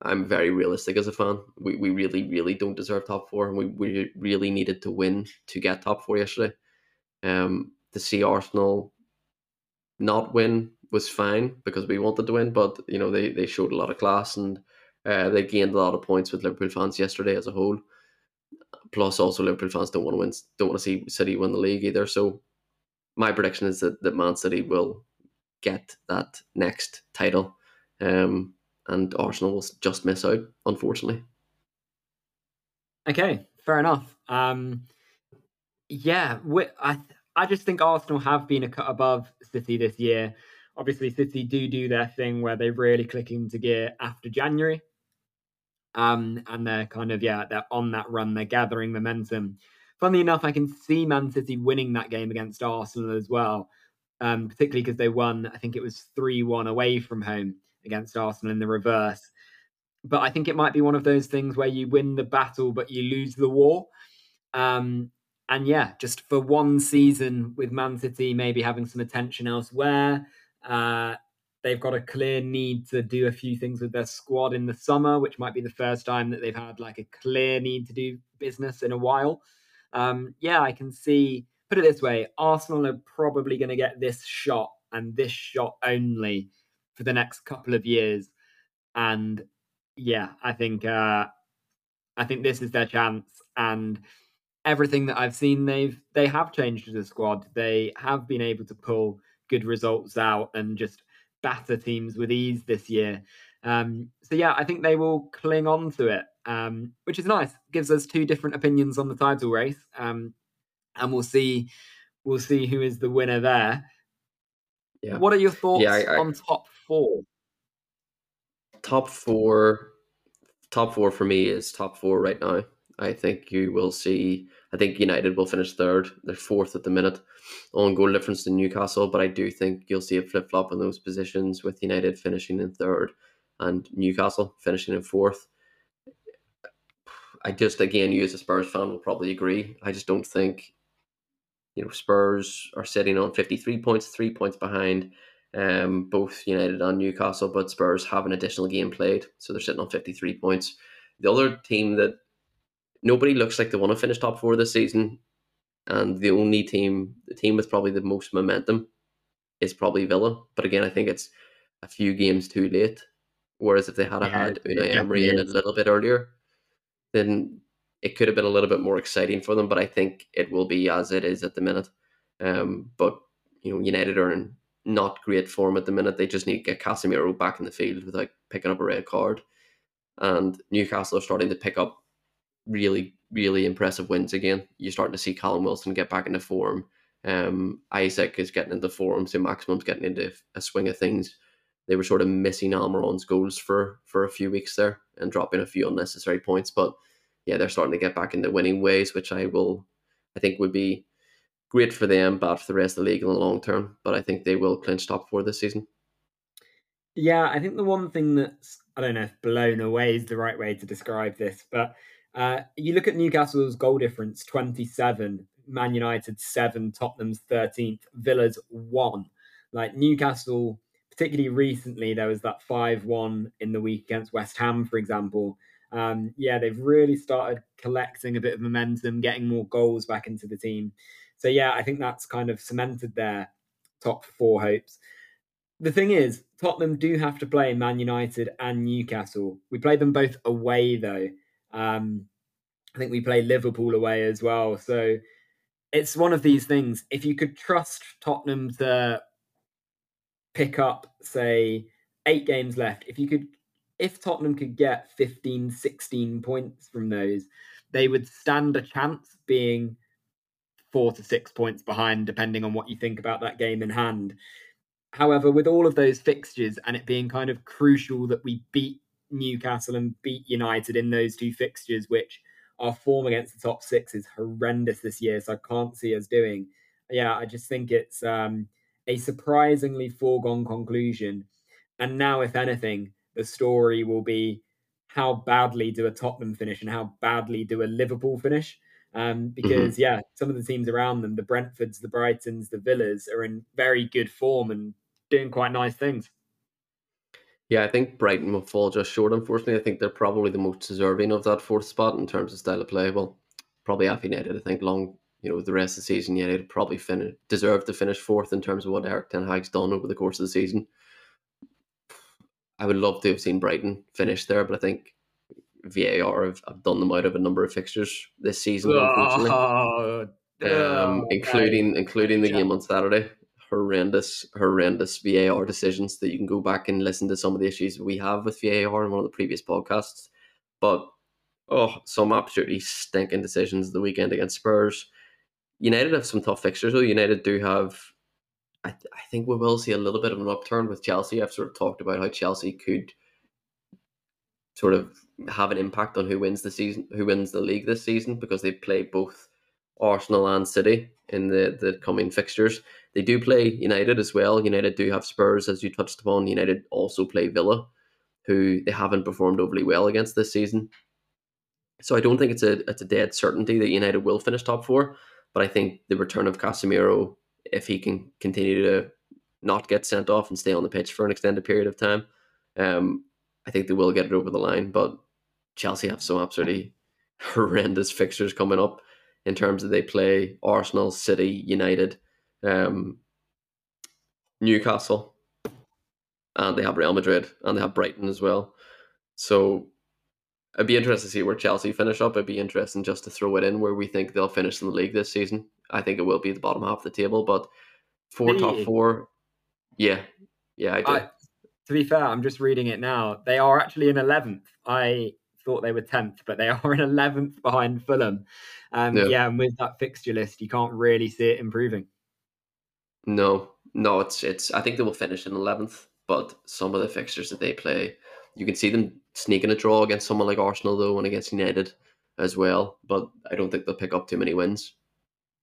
I'm very realistic as a fan. We, we really, really don't deserve top four. And we, we really needed to win to get top four yesterday. Um, to see Arsenal not win was fine because we wanted to win, but you know they, they showed a lot of class and uh, they gained a lot of points with Liverpool fans yesterday as a whole. Plus, also Liverpool fans don't want to win, don't want to see City win the league either. So my prediction is that, that Man City will get that next title, um, and Arsenal will just miss out, unfortunately. Okay, fair enough. Um, yeah, we, I I just think Arsenal have been a cut above City this year. Obviously, City do do their thing where they really click into gear after January, um, and they're kind of yeah they're on that run. They're gathering momentum funnily enough, I can see Man City winning that game against Arsenal as well, um, particularly because they won, I think it was 3 1 away from home against Arsenal in the reverse. But I think it might be one of those things where you win the battle, but you lose the war. Um, and yeah, just for one season with Man City maybe having some attention elsewhere, uh, they've got a clear need to do a few things with their squad in the summer, which might be the first time that they've had like a clear need to do business in a while um, yeah, I can see. Put it this way: Arsenal are probably going to get this shot and this shot only for the next couple of years. And yeah, I think uh, I think this is their chance. And everything that I've seen, they've they have changed the squad. They have been able to pull good results out and just batter teams with ease this year. Um, so yeah, I think they will cling on to it um, which is nice. Gives us two different opinions on the title race, um, and we'll see we'll see who is the winner there. Yeah. What are your thoughts yeah, I, I, on top four? Top four, top four for me is top four right now. I think you will see. I think United will finish third. They're fourth at the minute on goal difference to Newcastle, but I do think you'll see a flip flop in those positions with United finishing in third and Newcastle finishing in fourth. I just again, you as a Spurs fan will probably agree. I just don't think, you know, Spurs are sitting on fifty three points, three points behind um, both United and Newcastle, but Spurs have an additional game played, so they're sitting on fifty three points. The other team that nobody looks like they want to finish top four this season, and the only team, the team with probably the most momentum, is probably Villa. But again, I think it's a few games too late. Whereas if they had yeah, had Unai Emery in a little bit earlier, then it could have been a little bit more exciting for them. But I think it will be as it is at the minute. Um, but you know, United are in not great form at the minute. They just need to get Casemiro back in the field without picking up a red card. And Newcastle are starting to pick up really, really impressive wins again. You're starting to see Callum Wilson get back into form. Um, Isak is getting into form, so Maximin's getting into a swing of things. They were sort of missing Almiron's goals for for a few weeks there and dropping a few unnecessary points. But yeah, they're starting to get back into winning ways, which I will, I think, would be great for them, bad for the rest of the league in the long term. But I think they will clinch top four this season. Yeah, I think the one thing that's I don't know if blown away is the right way to describe this, but uh, you look at Newcastle's goal difference, twenty-seven. Man United seven, Tottenham's thirteenth, Villa's one. Like Newcastle particularly recently, there was that 5 1 in the week against West Ham, for example. Um, yeah, they've really started collecting a bit of momentum, getting more goals back into the team. So, yeah, I think that's kind of cemented their top four hopes. The thing is, Tottenham do have to play Man United and Newcastle. We play them both away, though. Um, I think we play Liverpool away as well. So it's one of these things. If you could trust Tottenham to pick up, say, eight games left, if you could, if Tottenham could get 15, 16 points from those, they would stand a chance being four to six points behind, depending on what you think about that game in hand. However, with all of those fixtures and it being kind of crucial that we beat Newcastle and beat United in those two fixtures, which our form against the top six is horrendous this year, so I can't see us doing. Yeah, I just think it's um, a surprisingly foregone conclusion. And now, if anything, the story will be how badly do a Tottenham finish and how badly do a Liverpool finish. Um, mm-hmm. because mm-hmm. yeah, some of the teams around them, the Brentfords, the Brightons, the Villas, are in very good form and doing quite nice things. Yeah, I think Brighton will fall just short. Unfortunately, I think they're probably the most deserving of that fourth spot in terms of style of play. Well, probably after United, I think long, you know, the rest of the season, United probably finish deserve to finish fourth in terms of what Erik Ten Hag's done over the course of the season. I would love to have seen Brighton finish there, but I think VAR have, have done them out of a number of fixtures this season, unfortunately. Oh, um, including including the game on Saturday. Horrendous, horrendous VAR decisions that you can go back and listen to some of the issues we have with VAR in one of the previous podcasts. But oh, some absolutely stinking decisions the weekend against Spurs. United have some tough fixtures though. United do have I, th- I think we will see a little bit of an upturn with Chelsea. I've sort of talked about how Chelsea could sort of have an impact on who wins the season, who wins the league this season, because they play both Arsenal and City in the, the coming fixtures. They do play United as well. United do have Spurs, as you touched upon. United also play Villa, who they haven't performed overly well against this season. So I don't think it's a it's a dead certainty that United will finish top four. But I think the return of Casemiro, if he can continue to not get sent off and stay on the pitch for an extended period of time, um, I think they will get it over the line. But Chelsea have some absolutely horrendous fixtures coming up in terms of they play Arsenal, City, United, um, Newcastle, and they have Real Madrid and they have Brighton as well. So I'd be interested to see where Chelsea finish up. It'd be interesting just to throw it in where we think they'll finish in the league this season. I think it will be the bottom half of the table, but four top four, yeah, yeah, I do. I, to be fair, I'm just reading it now. They are actually in 11th. I thought they were 10th, but they are in 11th behind Fulham. Um, yeah. yeah, and with that fixture list, you can't really see it improving. No, no, it's it's. I think they will finish in 11th, but some of the fixtures that they play, you can see them sneaking a draw against someone like Arsenal though, and against United as well. But I don't think they'll pick up too many wins.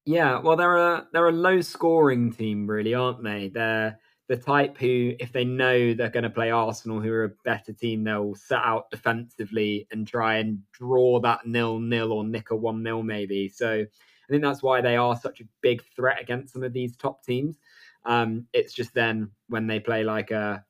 Yeah, well, they're a they're a low scoring team, really, aren't they? They're the type who, if they know they're going to play Arsenal, who are a better team, they'll set out defensively and try and draw that nil nil or nick a one nil maybe. So I think that's why they are such a big threat against some of these top teams. Um, it's just then when they play like a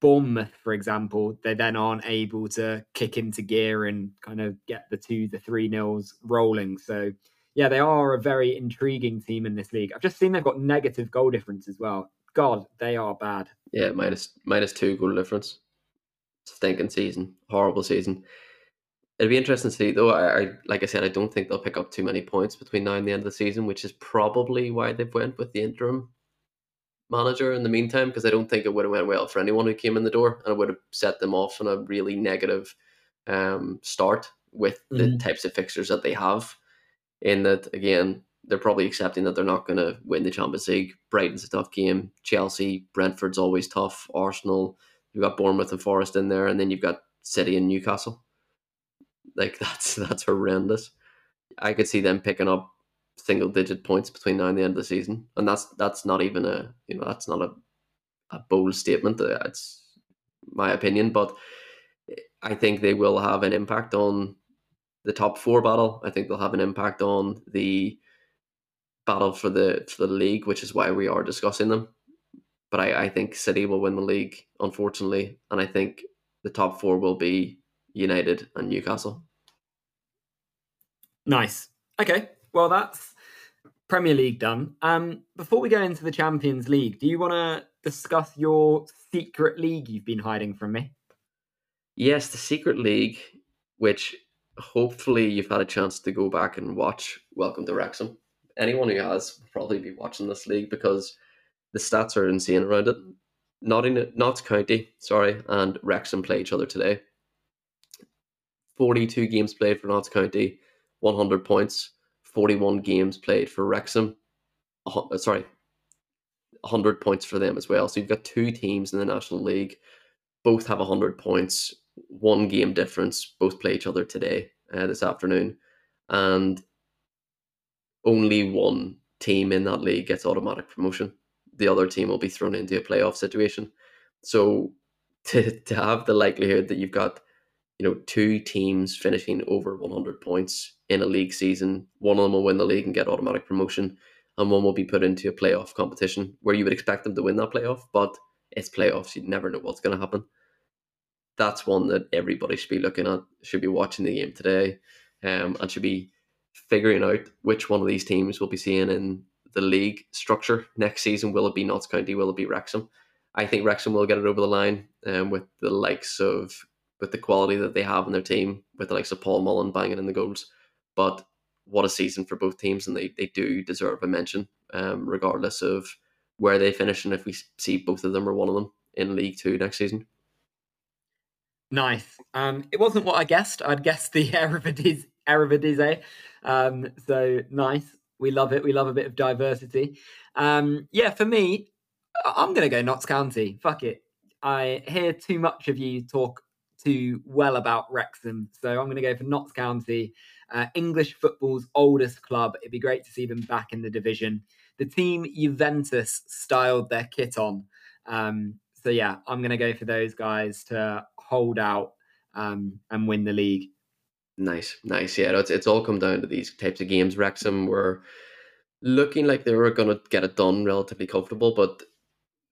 Bournemouth, for example, they then aren't able to kick into gear and kind of get the two, the three nils rolling. So yeah, they are a very intriguing team in this league. I've just seen they've got negative goal difference as well. God, they are bad. Yeah, minus minus two goal difference. Stinking season, horrible season. It'd be interesting to see, though. I, I, like I said, I don't think they'll pick up too many points between now and the end of the season, which is probably why they've went with the interim manager in the meantime, because I don't think it would have went well for anyone who came in the door, and it would have set them off on a really negative um, start with the mm. types of fixtures that they have. In that, again, they're probably accepting that they're not going to win the Champions League. Brighton's a tough game. Chelsea, Brentford's always tough. Arsenal, you've got Bournemouth and Forest in there, and then you've got City and Newcastle. Like that's that's horrendous. I could see them picking up single digit points between now and the end of the season, and that's that's not even a you know that's not a a bold statement. Uh, it's my opinion, but I think they will have an impact on the top four battle. I think they'll have an impact on the battle for the for the league, which is why we are discussing them. But I, I think City will win the league, unfortunately, and I think the top four will be United and Newcastle. Nice. Okay. Well, that's Premier League done. Um, before we go into the Champions League, do you want to discuss your secret league you've been hiding from me? Yes, the secret league, which hopefully you've had a chance to go back and watch. Welcome to Wrexham anyone who has will probably be watching this league because the stats are insane around it. Nottingham, Notts County, sorry, and Wrexham play each other today. 42 games played for Notts County, 100 points. 41 games played for Wrexham. Uh, sorry, 100 points for them as well. So you've got two teams in the National League, both have 100 points, one game difference, both play each other today, uh, this afternoon. And only one team in that league gets automatic promotion. The other team will be thrown into a playoff situation. So to, to have the likelihood that you've got, you know, two teams finishing over 100 points in a league season, one of them will win the league and get automatic promotion, and one will be put into a playoff competition where you would expect them to win that playoff, but it's playoffs. You never know what's going to happen. That's one that everybody should be looking at, should be watching the game today, um, and should be figuring out which one of these teams we'll be seeing in the league structure next season. Will it be Notts County? Will it be Wrexham? I think Wrexham will get it over the line um, with the likes of with the quality that they have in their team, with the likes of Paul Mullen banging in the goals. But what a season for both teams, and they, they do deserve a mention, um, regardless of where they finish and if we see both of them or one of them in League Two next season. Nice. Um, it wasn't what I guessed. I'd guessed the Eredivisie. Eredivisie. Um, so nice. We love it. We love a bit of diversity. Um, yeah, for me, I'm going to go Notts County. Fuck it. I hear too much of you talk too well about Wrexham, so I'm going to go for Notts County, uh, English football's oldest club. It'd be great to see them back in the division. The team Juventus styled their kit on. Um, so yeah, I'm going to go for those guys to hold out um, and win the league. Nice, nice. Yeah, it's it's all come down to these types of games. Wrexham were looking like they were going to get it done relatively comfortable, but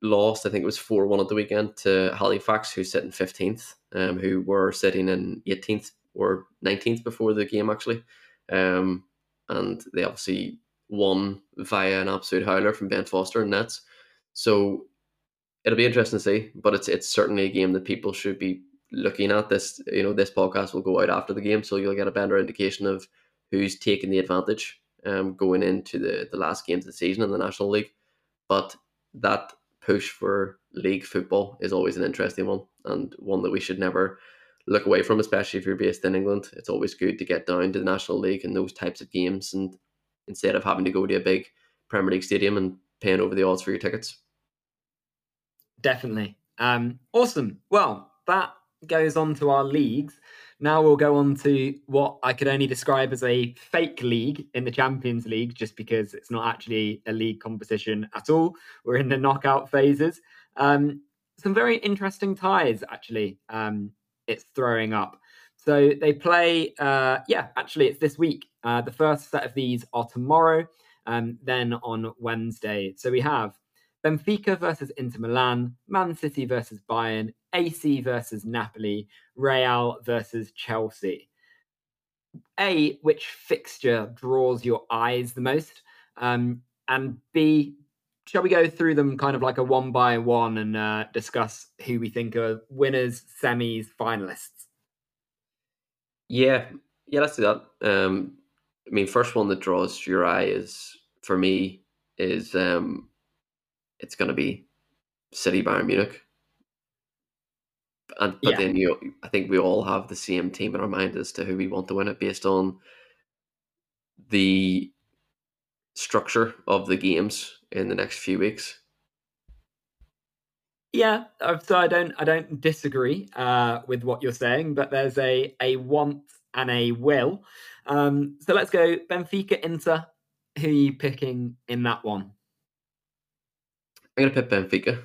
lost. I think it was four one at the weekend to Halifax, who's sitting fifteenth, um, who were sitting in eighteenth or nineteenth before the game actually, um, and they obviously won via an absolute howler from Ben Foster and Nets. So it'll be interesting to see, but it's it's certainly a game that people should be looking at. This you know this podcast will go out after the game, so you'll get a better indication of who's taking the advantage um, going into the the last games of the season in the National League. But that push for league football is always an interesting one and one that we should never look away from, especially if you're based in England. It's always good to get down to the National League and those types of games and instead of having to go to a big Premier League stadium and paying over the odds for your tickets. Definitely. Um, awesome. Well, that goes on to our leagues. Now we'll go on to what I could only describe as a fake league in the Champions League, just because it's not actually a league competition at all. We're in the knockout phases. Um, some very interesting ties, actually. Um, it's throwing up. So they play, uh, yeah, actually, it's this week. Uh, the first set of these are tomorrow, um, then on Wednesday. So we have Benfica versus Inter Milan, Man City versus Bayern, AC versus Napoli, Real versus Chelsea. A, which fixture draws your eyes the most? Um, and B, shall we go through them kind of like a one by one and uh, discuss who we think are winners, semis, finalists? Yeah, yeah, let's do that. Um, I mean, first one that draws your eye is for me is um, it's going to be City Bayern Munich. And but yeah. then you, I think we all have the same team in our mind as to who we want to win it based on the structure of the games in the next few weeks. Yeah, uh, so I don't I don't disagree uh, with what you're saying, but there's a a want and a will. Um, so let's go Benfica Inter. Who are you picking in that one? I'm going to pick Benfica.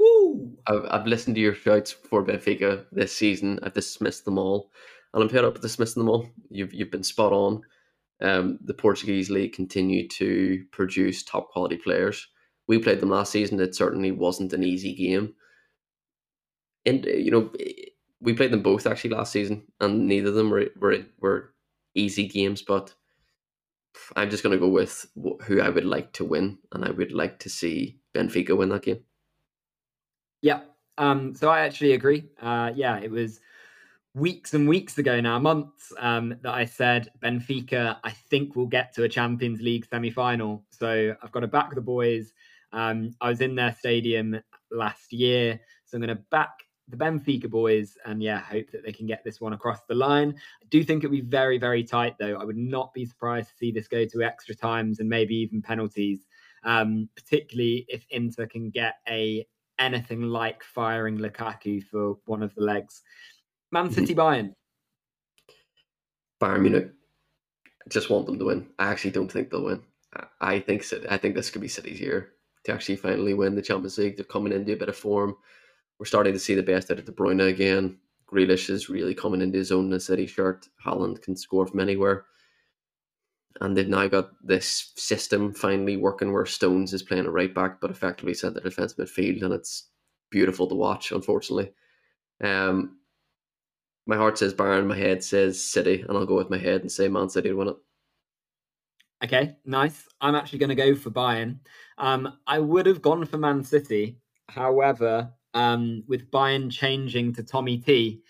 Ooh. I've, I've listened to your shouts for Benfica this season. I've dismissed them all. And I'm paid up dismissing them all. You've, you've been spot on. Um, the Portuguese league continue to produce top quality players. We played them last season. It certainly wasn't an easy game. And, you know, we played them both actually last season, and neither of them were, were, were easy games, but I'm just going to go with who I would like to win, and I would like to see Benfica win that game. Yeah. Um, so I actually agree. Uh, yeah, it was weeks and weeks ago now, months, um, that I said Benfica, I think will get to a Champions League semi final. So I've got to back the boys. Um, I was in their stadium last year, so I'm going to back the Benfica boys, and yeah, hope that they can get this one across the line. I do think it'll be very, very tight, though. I would not be surprised to see this go to extra times and maybe even penalties, um, particularly if Inter can get a anything like firing Lukaku for one of the legs. Man mm-hmm. City Bayern. Bayern Munich. I just want them to win. I actually don't think they'll win. I think I think this could be City's year to actually finally win the Champions League. They're coming into a bit of form. We're starting to see the best out of De Bruyne again. Grealish is really coming into his own in the City shirt. Haaland can score from anywhere. And they've now got this system finally working where Stones is playing a right back, but effectively centre defence midfield, and it's beautiful to watch, unfortunately. Um, my heart says Bayern, my head says City, and I'll go with my head and say Man City to win it. Okay, nice. I'm actually going to go for Bayern. Um, I would have gone for Man City. However, um, with Bayern changing to Tommy T,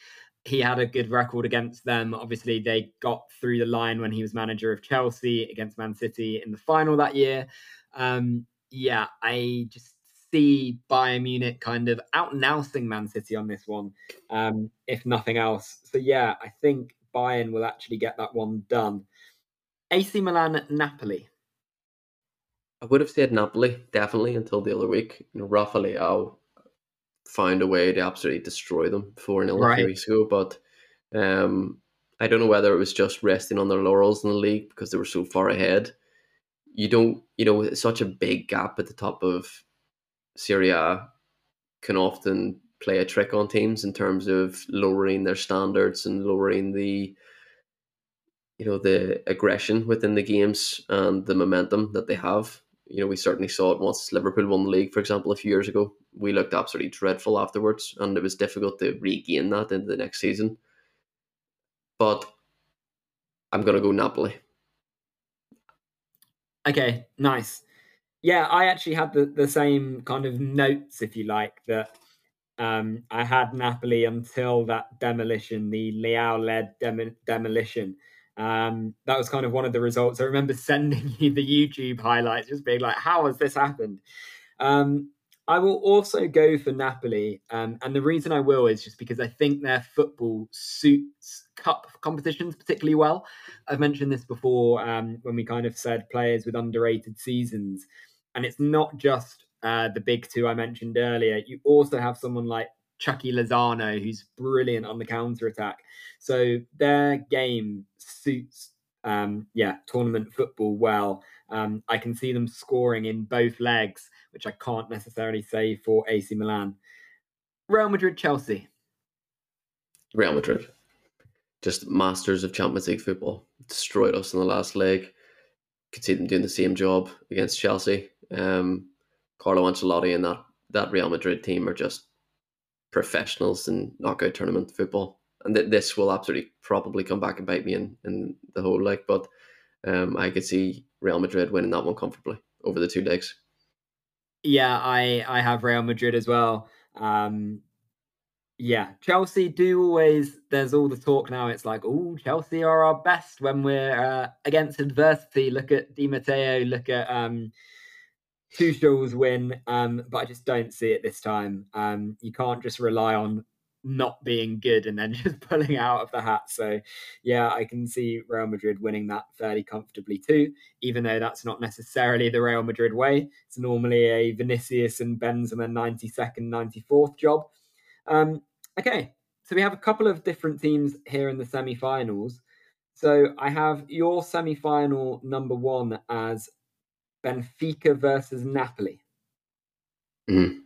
he had a good record against them. Obviously, they got through the line when he was manager of Chelsea against Man City in the final that year. Um, yeah, I just see Bayern Munich kind of out nousing Man City on this one, um, if nothing else. So yeah, I think Bayern will actually get that one done. AC Milan, Napoli. I would have said Napoli definitely until the other week. You know, Rafa found a way to absolutely destroy them four 0 right. a few weeks ago, but um, I don't know whether it was just resting on their laurels in the league because they were so far ahead. You don't, you know, such a big gap at the top of Serie A can often play a trick on teams in terms of lowering their standards and lowering the you know the aggression within the games and the momentum that they have. You know, we certainly saw it once Liverpool won the league, for example, a few years ago. We looked absolutely dreadful afterwards, and it was difficult to regain that into the next season. But I'm going to go Napoli. Okay, nice. Yeah, I actually had the, the same kind of notes, if you like, that um, I had Napoli until that demolition, the Leao led dem- demolition. Um, that was kind of one of the results. I remember sending you the YouTube highlights, just being like, "How has this happened?" Um, I will also go for Napoli, um, and the reason I will is just because I think their football suits cup competitions particularly well. I've mentioned this before um, when we kind of said players with underrated seasons, and it's not just uh, the big two I mentioned earlier. You also have someone like Chucky Lozano, who's brilliant on the counter attack. So their game suits, um, yeah, tournament football well. Um, I can see them scoring in both legs, which I can't necessarily say for AC Milan. Real Madrid, Chelsea. Real Madrid, just masters of Champions League football, destroyed us in the last leg. Could see them doing the same job against Chelsea. Um, Carlo Ancelotti and that that Real Madrid team are just professionals in knockout tournament football. And th- this will absolutely probably come back and bite me in, in the whole leg. But um, I could see Real Madrid winning that one comfortably over the two legs. Yeah, I I have Real Madrid as well. Um, yeah, Chelsea do always. There's all the talk now. It's like, oh, Chelsea are our best when we're uh, against adversity. Look at Di Matteo. Look at um, Tuchel's win, um, but I just don't see it this time. Um, you can't just rely on not being good and then just pulling out of the hat. So, yeah, I can see Real Madrid winning that fairly comfortably too, even though that's not necessarily the Real Madrid way. It's normally a Vinicius and Benzema 92nd, 94th job. Um, okay, so we have a couple of different teams here in the semi finals. So I have your semi final number one as Benfica versus Napoli. Mm.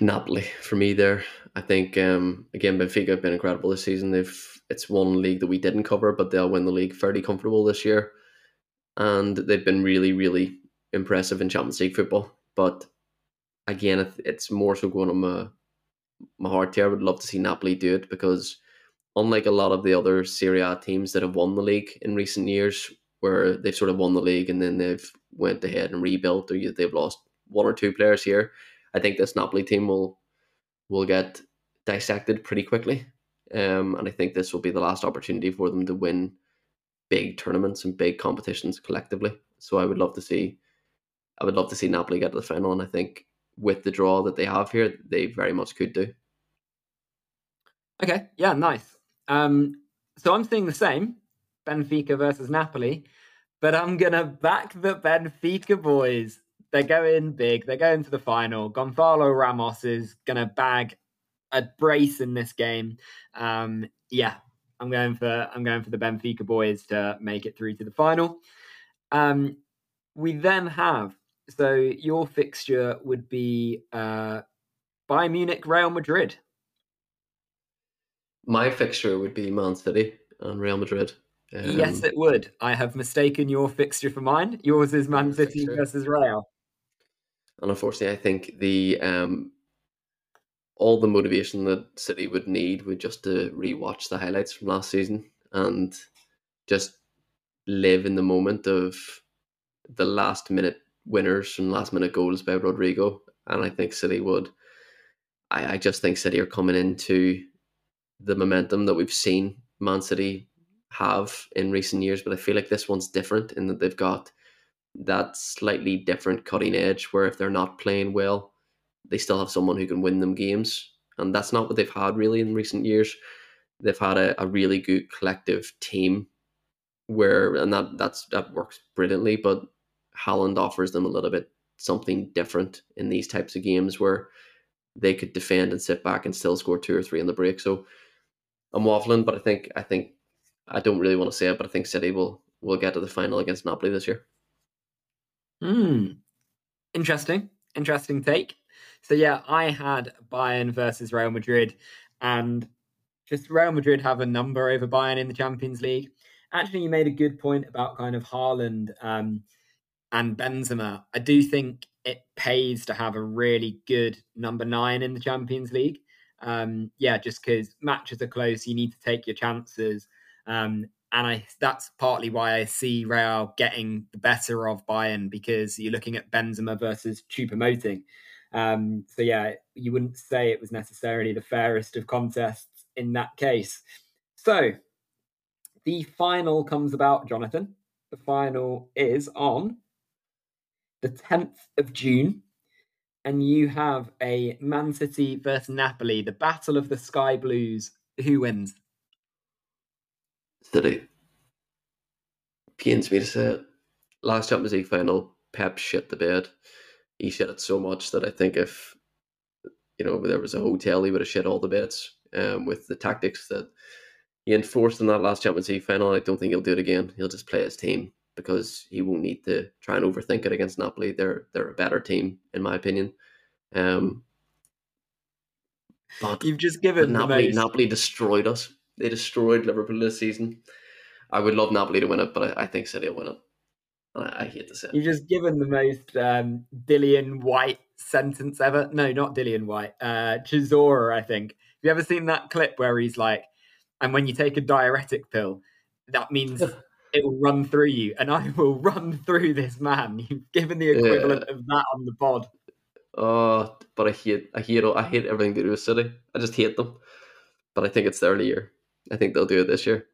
Napoli for me there. I think um, again Benfica have been incredible this season. They've it's one league that we didn't cover, but they'll win the league fairly comfortable this year, and they've been really really impressive in Champions League football. But again, it's more so going on my my heart here. I would love to see Napoli do it because unlike a lot of the other Serie A teams that have won the league in recent years, where they've sort of won the league and then they've went ahead and rebuilt, or they've lost one or two players here. I think this Napoli team will will get dissected pretty quickly, um, and I think this will be the last opportunity for them to win big tournaments and big competitions collectively. So I would love to see, I would love to see Napoli get to the final, and I think with the draw that they have here, they very much could do. Okay, yeah, nice. Um, so I'm seeing the same Benfica versus Napoli, but I'm gonna back the Benfica boys. They're going big. They're going to the final. Gonzalo Ramos is gonna bag a brace in this game. Um, yeah, I'm going for I'm going for the Benfica boys to make it through to the final. Um, we then have so your fixture would be uh, Bayern Munich, Real Madrid. My fixture would be Man City and Real Madrid. Um, yes, it would. I have mistaken your fixture for mine. Yours is Man City versus Real. And unfortunately, I think the um, all the motivation that City would need would just to rewatch the highlights from last season and just live in the moment of the last minute winners and last minute goals by Rodrygo. And I think City would. I, I just think City are coming into the momentum that we've seen Man City have in recent years, but I feel like this one's different in that they've got that slightly different cutting edge where if they're not playing well, they still have someone who can win them games. And that's not what they've had really in recent years. They've had a, a really good collective team where and that that's that works brilliantly, but Haaland offers them a little bit something different in these types of games where they could defend and sit back and still score two or three in the break. So I'm waffling, but I think I think I don't really want to say it, but I think City will will get to the final against Napoli this year. Hmm. Interesting. Interesting take. So yeah, I had Bayern versus Real Madrid, and just Real Madrid have a number over Bayern in the Champions League. Actually, you made a good point about kind of Haaland um, and Benzema. I do think it pays to have a really good number nine in the Champions League. Um, yeah, just because matches are close, you need to take your chances. Um, and I that's partly why I see Real getting the better of Bayern because you're looking at Benzema versus Choupo-Moting. Um, so yeah, you wouldn't say it was necessarily the fairest of contests in that case. So the final comes about, Jonathan. The final is on the 10th of June and you have a Man City versus Napoli, the battle of the Sky Blues. Who wins? City. Pains me to say it. Last Champions League final, Pep shit the bed. He shit it so much that I think if you know there was a hotel, he would have shit all the beds. Um, with the tactics that he enforced in that last Champions League final, I don't think he'll do it again. He'll just play his team because he won't need to try and overthink it against Napoli. They're they're a better team in my opinion. Um, but you've just given Napoli. Napoli destroyed us. They destroyed Liverpool this season. I would love Napoli to win it, but I, I think City will win it. I, I, hate to say it. You've just given the most um, Dillian Whyte sentence ever. No, not Dillian Whyte. Uh, Chisora, I think. Have you ever seen that clip where he's like, and when you take a diuretic pill, that means it will run through you, and I will run through this man. You've given the equivalent yeah. of that on the pod. Oh, but I hate, I hate, I hate everything to do with City. I just hate them. But I think it's the early year. I think they'll do it this year.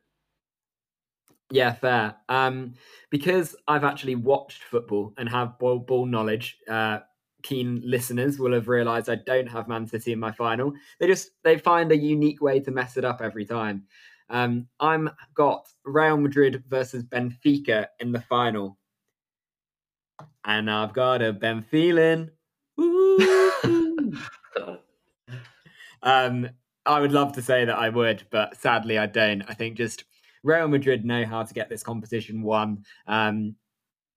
Yeah, fair. Um, because I've actually watched football and have ball, ball knowledge. Uh, keen listeners will have realised I don't have Man City in my final. They just they find a unique way to mess it up every time. Um, I'm got Real Madrid versus Benfica in the final, and I've got a Ben feeling. um, I would love to say that I would, but sadly I don't. I think just Real Madrid know how to get this competition won. Um,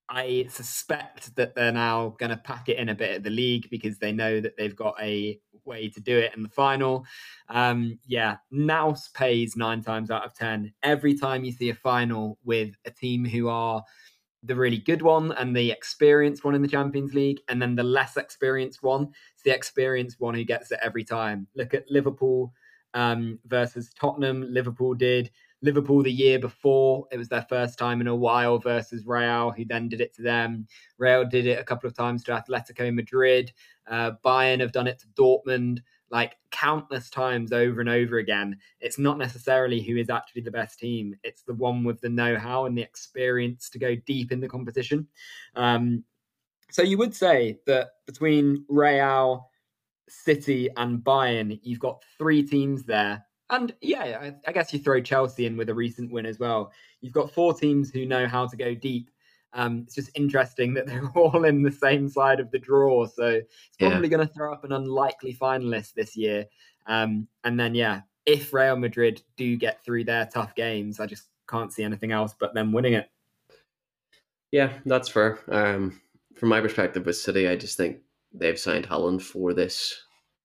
I suspect that they're now going to pack it in a bit at the league because they know that they've got a way to do it in the final. Um, yeah, Nous pays nine times out of 10. Every time you see a final with a team who are the really good one and the experienced one in the Champions League, and then the less experienced one, it's the experienced one who gets it every time. Look at Liverpool um, versus Tottenham. Liverpool did. Liverpool the year before. It was their first time in a while versus Real, who then did it to them. Real did it a couple of times to Atletico Madrid. Uh, Bayern have done it to Dortmund, like countless times over and over again. It's not necessarily who is actually the best team, it's the one with the know how and the experience to go deep in the competition. Um, So you would say that between Real, City, and Bayern, you've got three teams there. And yeah, I, I guess you throw Chelsea in with a recent win as well. You've got four teams who know how to go deep. Um, it's just interesting that they're all in the same side of the draw. So it's probably yeah. going to throw up an unlikely finalist this year. Um, and then, yeah, if Real Madrid do get through their tough games, I just can't see anything else but them winning it. Yeah, that's fair. Um, from my perspective with City, I just think they've signed Haaland for this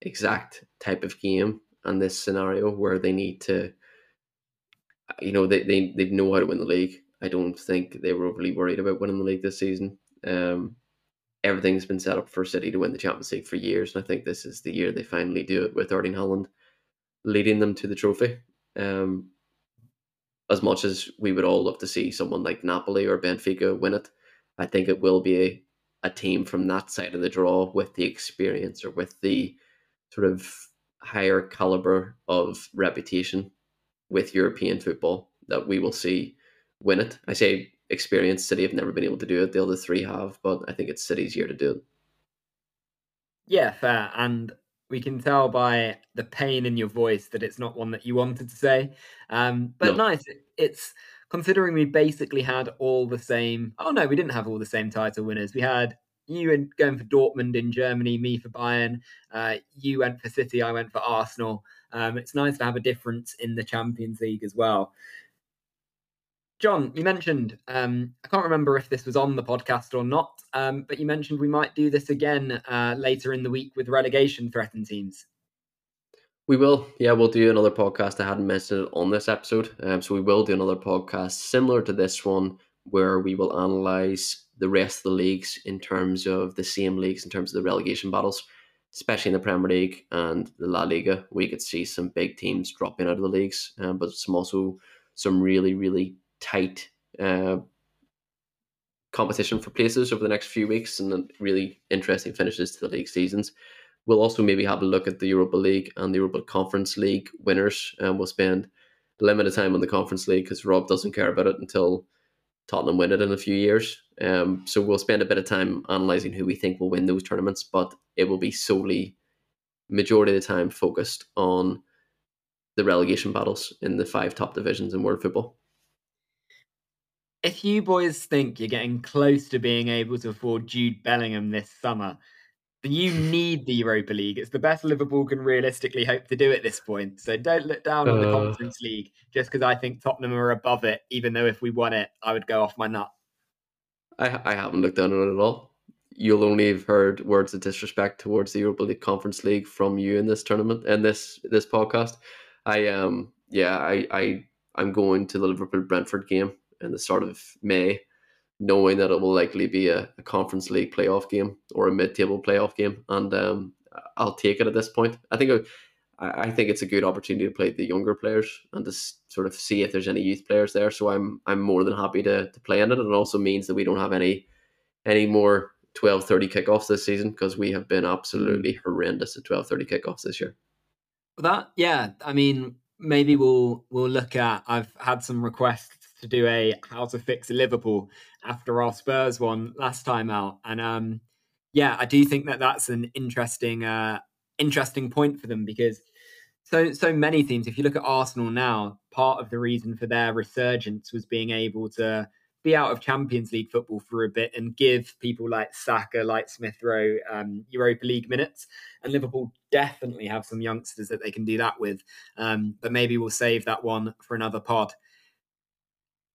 exact type of game and this scenario where they need to, you know, they, they, they know how to win the league. I don't think they were overly worried about winning the league this season. Um, everything's been set up for City to win the Champions League for years, and I think this is the year they finally do it with Erling Haaland leading them to the trophy. Um, as much as we would all love to see someone like Napoli or Benfica win it, I think it will be a, a team from that side of the draw with the experience or with the sort of higher caliber of reputation with European football that we will see win it. I say experience. City have never been able to do it. The other three have, but I think it's City's year to do it. Yeah, fair. And we can tell by the pain in your voice that it's not one that you wanted to say. Um, but no. nice. It's considering we basically had all the same. Oh no, we didn't have all the same title winners. We had you and going for Dortmund in Germany, me for Bayern. Uh, you went for City, I went for Arsenal. Um, it's nice to have a difference in the Champions League as well. John, you mentioned, um, I can't remember if this was on the podcast or not, um, but you mentioned we might do this again uh, later in the week with relegation threatened teams. We will, yeah, we'll do another podcast. I hadn't mentioned it on this episode, um, so we will do another podcast similar to this one where we will analyze the rest of the leagues in terms of the same leagues in terms of the relegation battles, especially in the Premier League and the La Liga. We could see some big teams dropping out of the leagues, um, but some also some really, really tight uh, competition for places over the next few weeks and really interesting finishes to the league seasons. We'll also maybe have a look at the Europa League and the Europa Conference League winners, and we'll spend limited time on the Conference League because Rob doesn't care about it until Tottenham win it in a few years. Um, so we'll spend a bit of time analysing who we think will win those tournaments, but it will be solely, majority of the time, focused on the relegation battles in the five top divisions in world football if you boys think you're getting close to being able to afford Jude Bellingham this summer, then you need the Europa League. It's the best Liverpool can realistically hope to do at this point. So don't look down on the uh. Conference League just because I think Tottenham are above it, even though if we won it, I would go off my nut. I, I haven't looked down on it at all. You'll only have heard words of disrespect towards the Europa League Conference League from you in this tournament and this this podcast. I um yeah, I, I I'm going to the Liverpool Brentford game in the start of May, knowing that it will likely be a, a conference league playoff game or a mid-table playoff game, and um, I'll take it at this point. I think I, I think it's a good opportunity to play the younger players and to sort of see if there's any youth players there. So I'm I'm more than happy to to play in it. And it also means that we don't have any any more 12:30 kickoffs this season because we have been absolutely horrendous at 12:30 kickoffs this year. That yeah, I mean maybe we'll we'll look at. I've had some requests to do a how to fix Liverpool after our Spurs one last time out, and um, yeah, I do think that that's an interesting uh, interesting point for them because so so many teams. If you look at Arsenal now, part of the reason for their resurgence was being able to be out of Champions League football for a bit and give people like Saka, like Smith Rowe, um, Europa League minutes. And Liverpool definitely have some youngsters that they can do that with. Um, but maybe we'll save that one for another pod.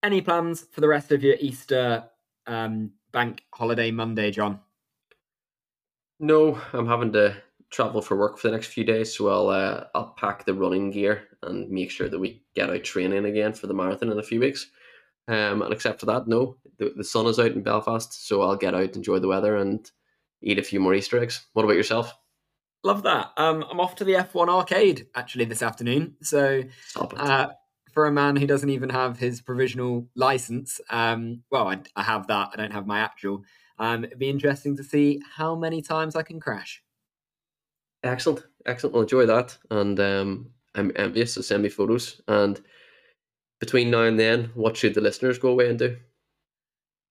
Any plans for the rest of your Easter um, bank holiday Monday, John? No, I'm having to travel for work for the next few days, so I'll uh, I'll pack the running gear and make sure that we get out training again for the marathon in a few weeks. Um, and except for that, no, the, the sun is out in Belfast, so I'll get out, enjoy the weather, and eat a few more Easter eggs. What about yourself? Love that. Um, I'm off to the F1 arcade actually this afternoon. So uh, for a man who doesn't even have his provisional license. Um, well, I, I, have that. I don't have my actual. Um, it'd be interesting to see how many times I can crash. Excellent, excellent. I'll enjoy that, and um, I'm envious. So send me photos. And between now and then, what should the listeners go away and do?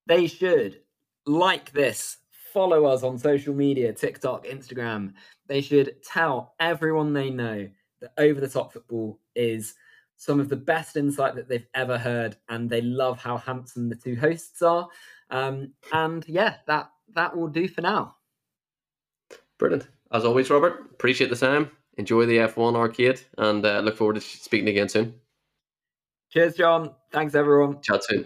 They should like this follow us on social media TikTok, Instagram. They should tell everyone they know that Over the Top Football is some of the best insight that they've ever heard, and they love how handsome the two hosts are. Um, and yeah, that that will do for now. Brilliant. As always, Robert, appreciate the time. Enjoy the F1 arcade and uh, look forward to speaking again soon. Cheers, John. Thanks, everyone. Chat soon.